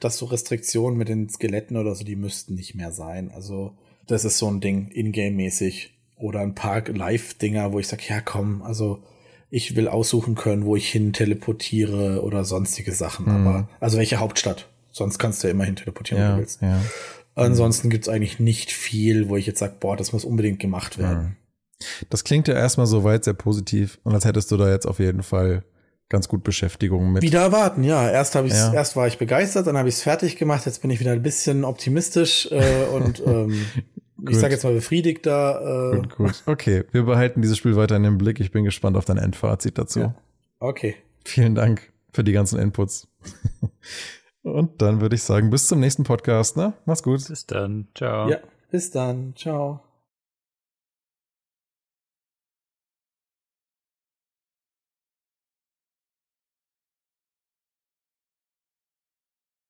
dass so Restriktionen mit den Skeletten oder so, die müssten nicht mehr sein. Also, das ist so ein Ding, Ingame-mäßig. Oder ein paar Live-Dinger, wo ich sage, ja komm, also ich will aussuchen können, wo ich hin teleportiere oder sonstige Sachen. Aber, also welche Hauptstadt? Sonst kannst du ja immerhin teleportieren, wenn ja, du willst. ja. Ansonsten gibt's eigentlich nicht viel, wo ich jetzt sage, boah, das muss unbedingt gemacht werden. Das klingt ja erstmal soweit sehr positiv und als hättest du da jetzt auf jeden Fall ganz gut Beschäftigung mit. Wieder erwarten, ja. Erst habe ich Ja. erst war ich begeistert, dann habe ich es fertig gemacht. Jetzt bin ich wieder ein bisschen optimistisch äh, und ähm, ich Gut. sage jetzt mal befriedigter. Äh, Gut, gut. Okay, wir behalten dieses Spiel weiter in den Blick. Ich bin gespannt auf dein Endfazit dazu. Ja. Okay. Vielen Dank für die ganzen Inputs. Und dann würde ich sagen, bis zum nächsten Podcast. Ne? Mach's gut. Bis dann. Ciao. Ja. Bis dann. Ciao.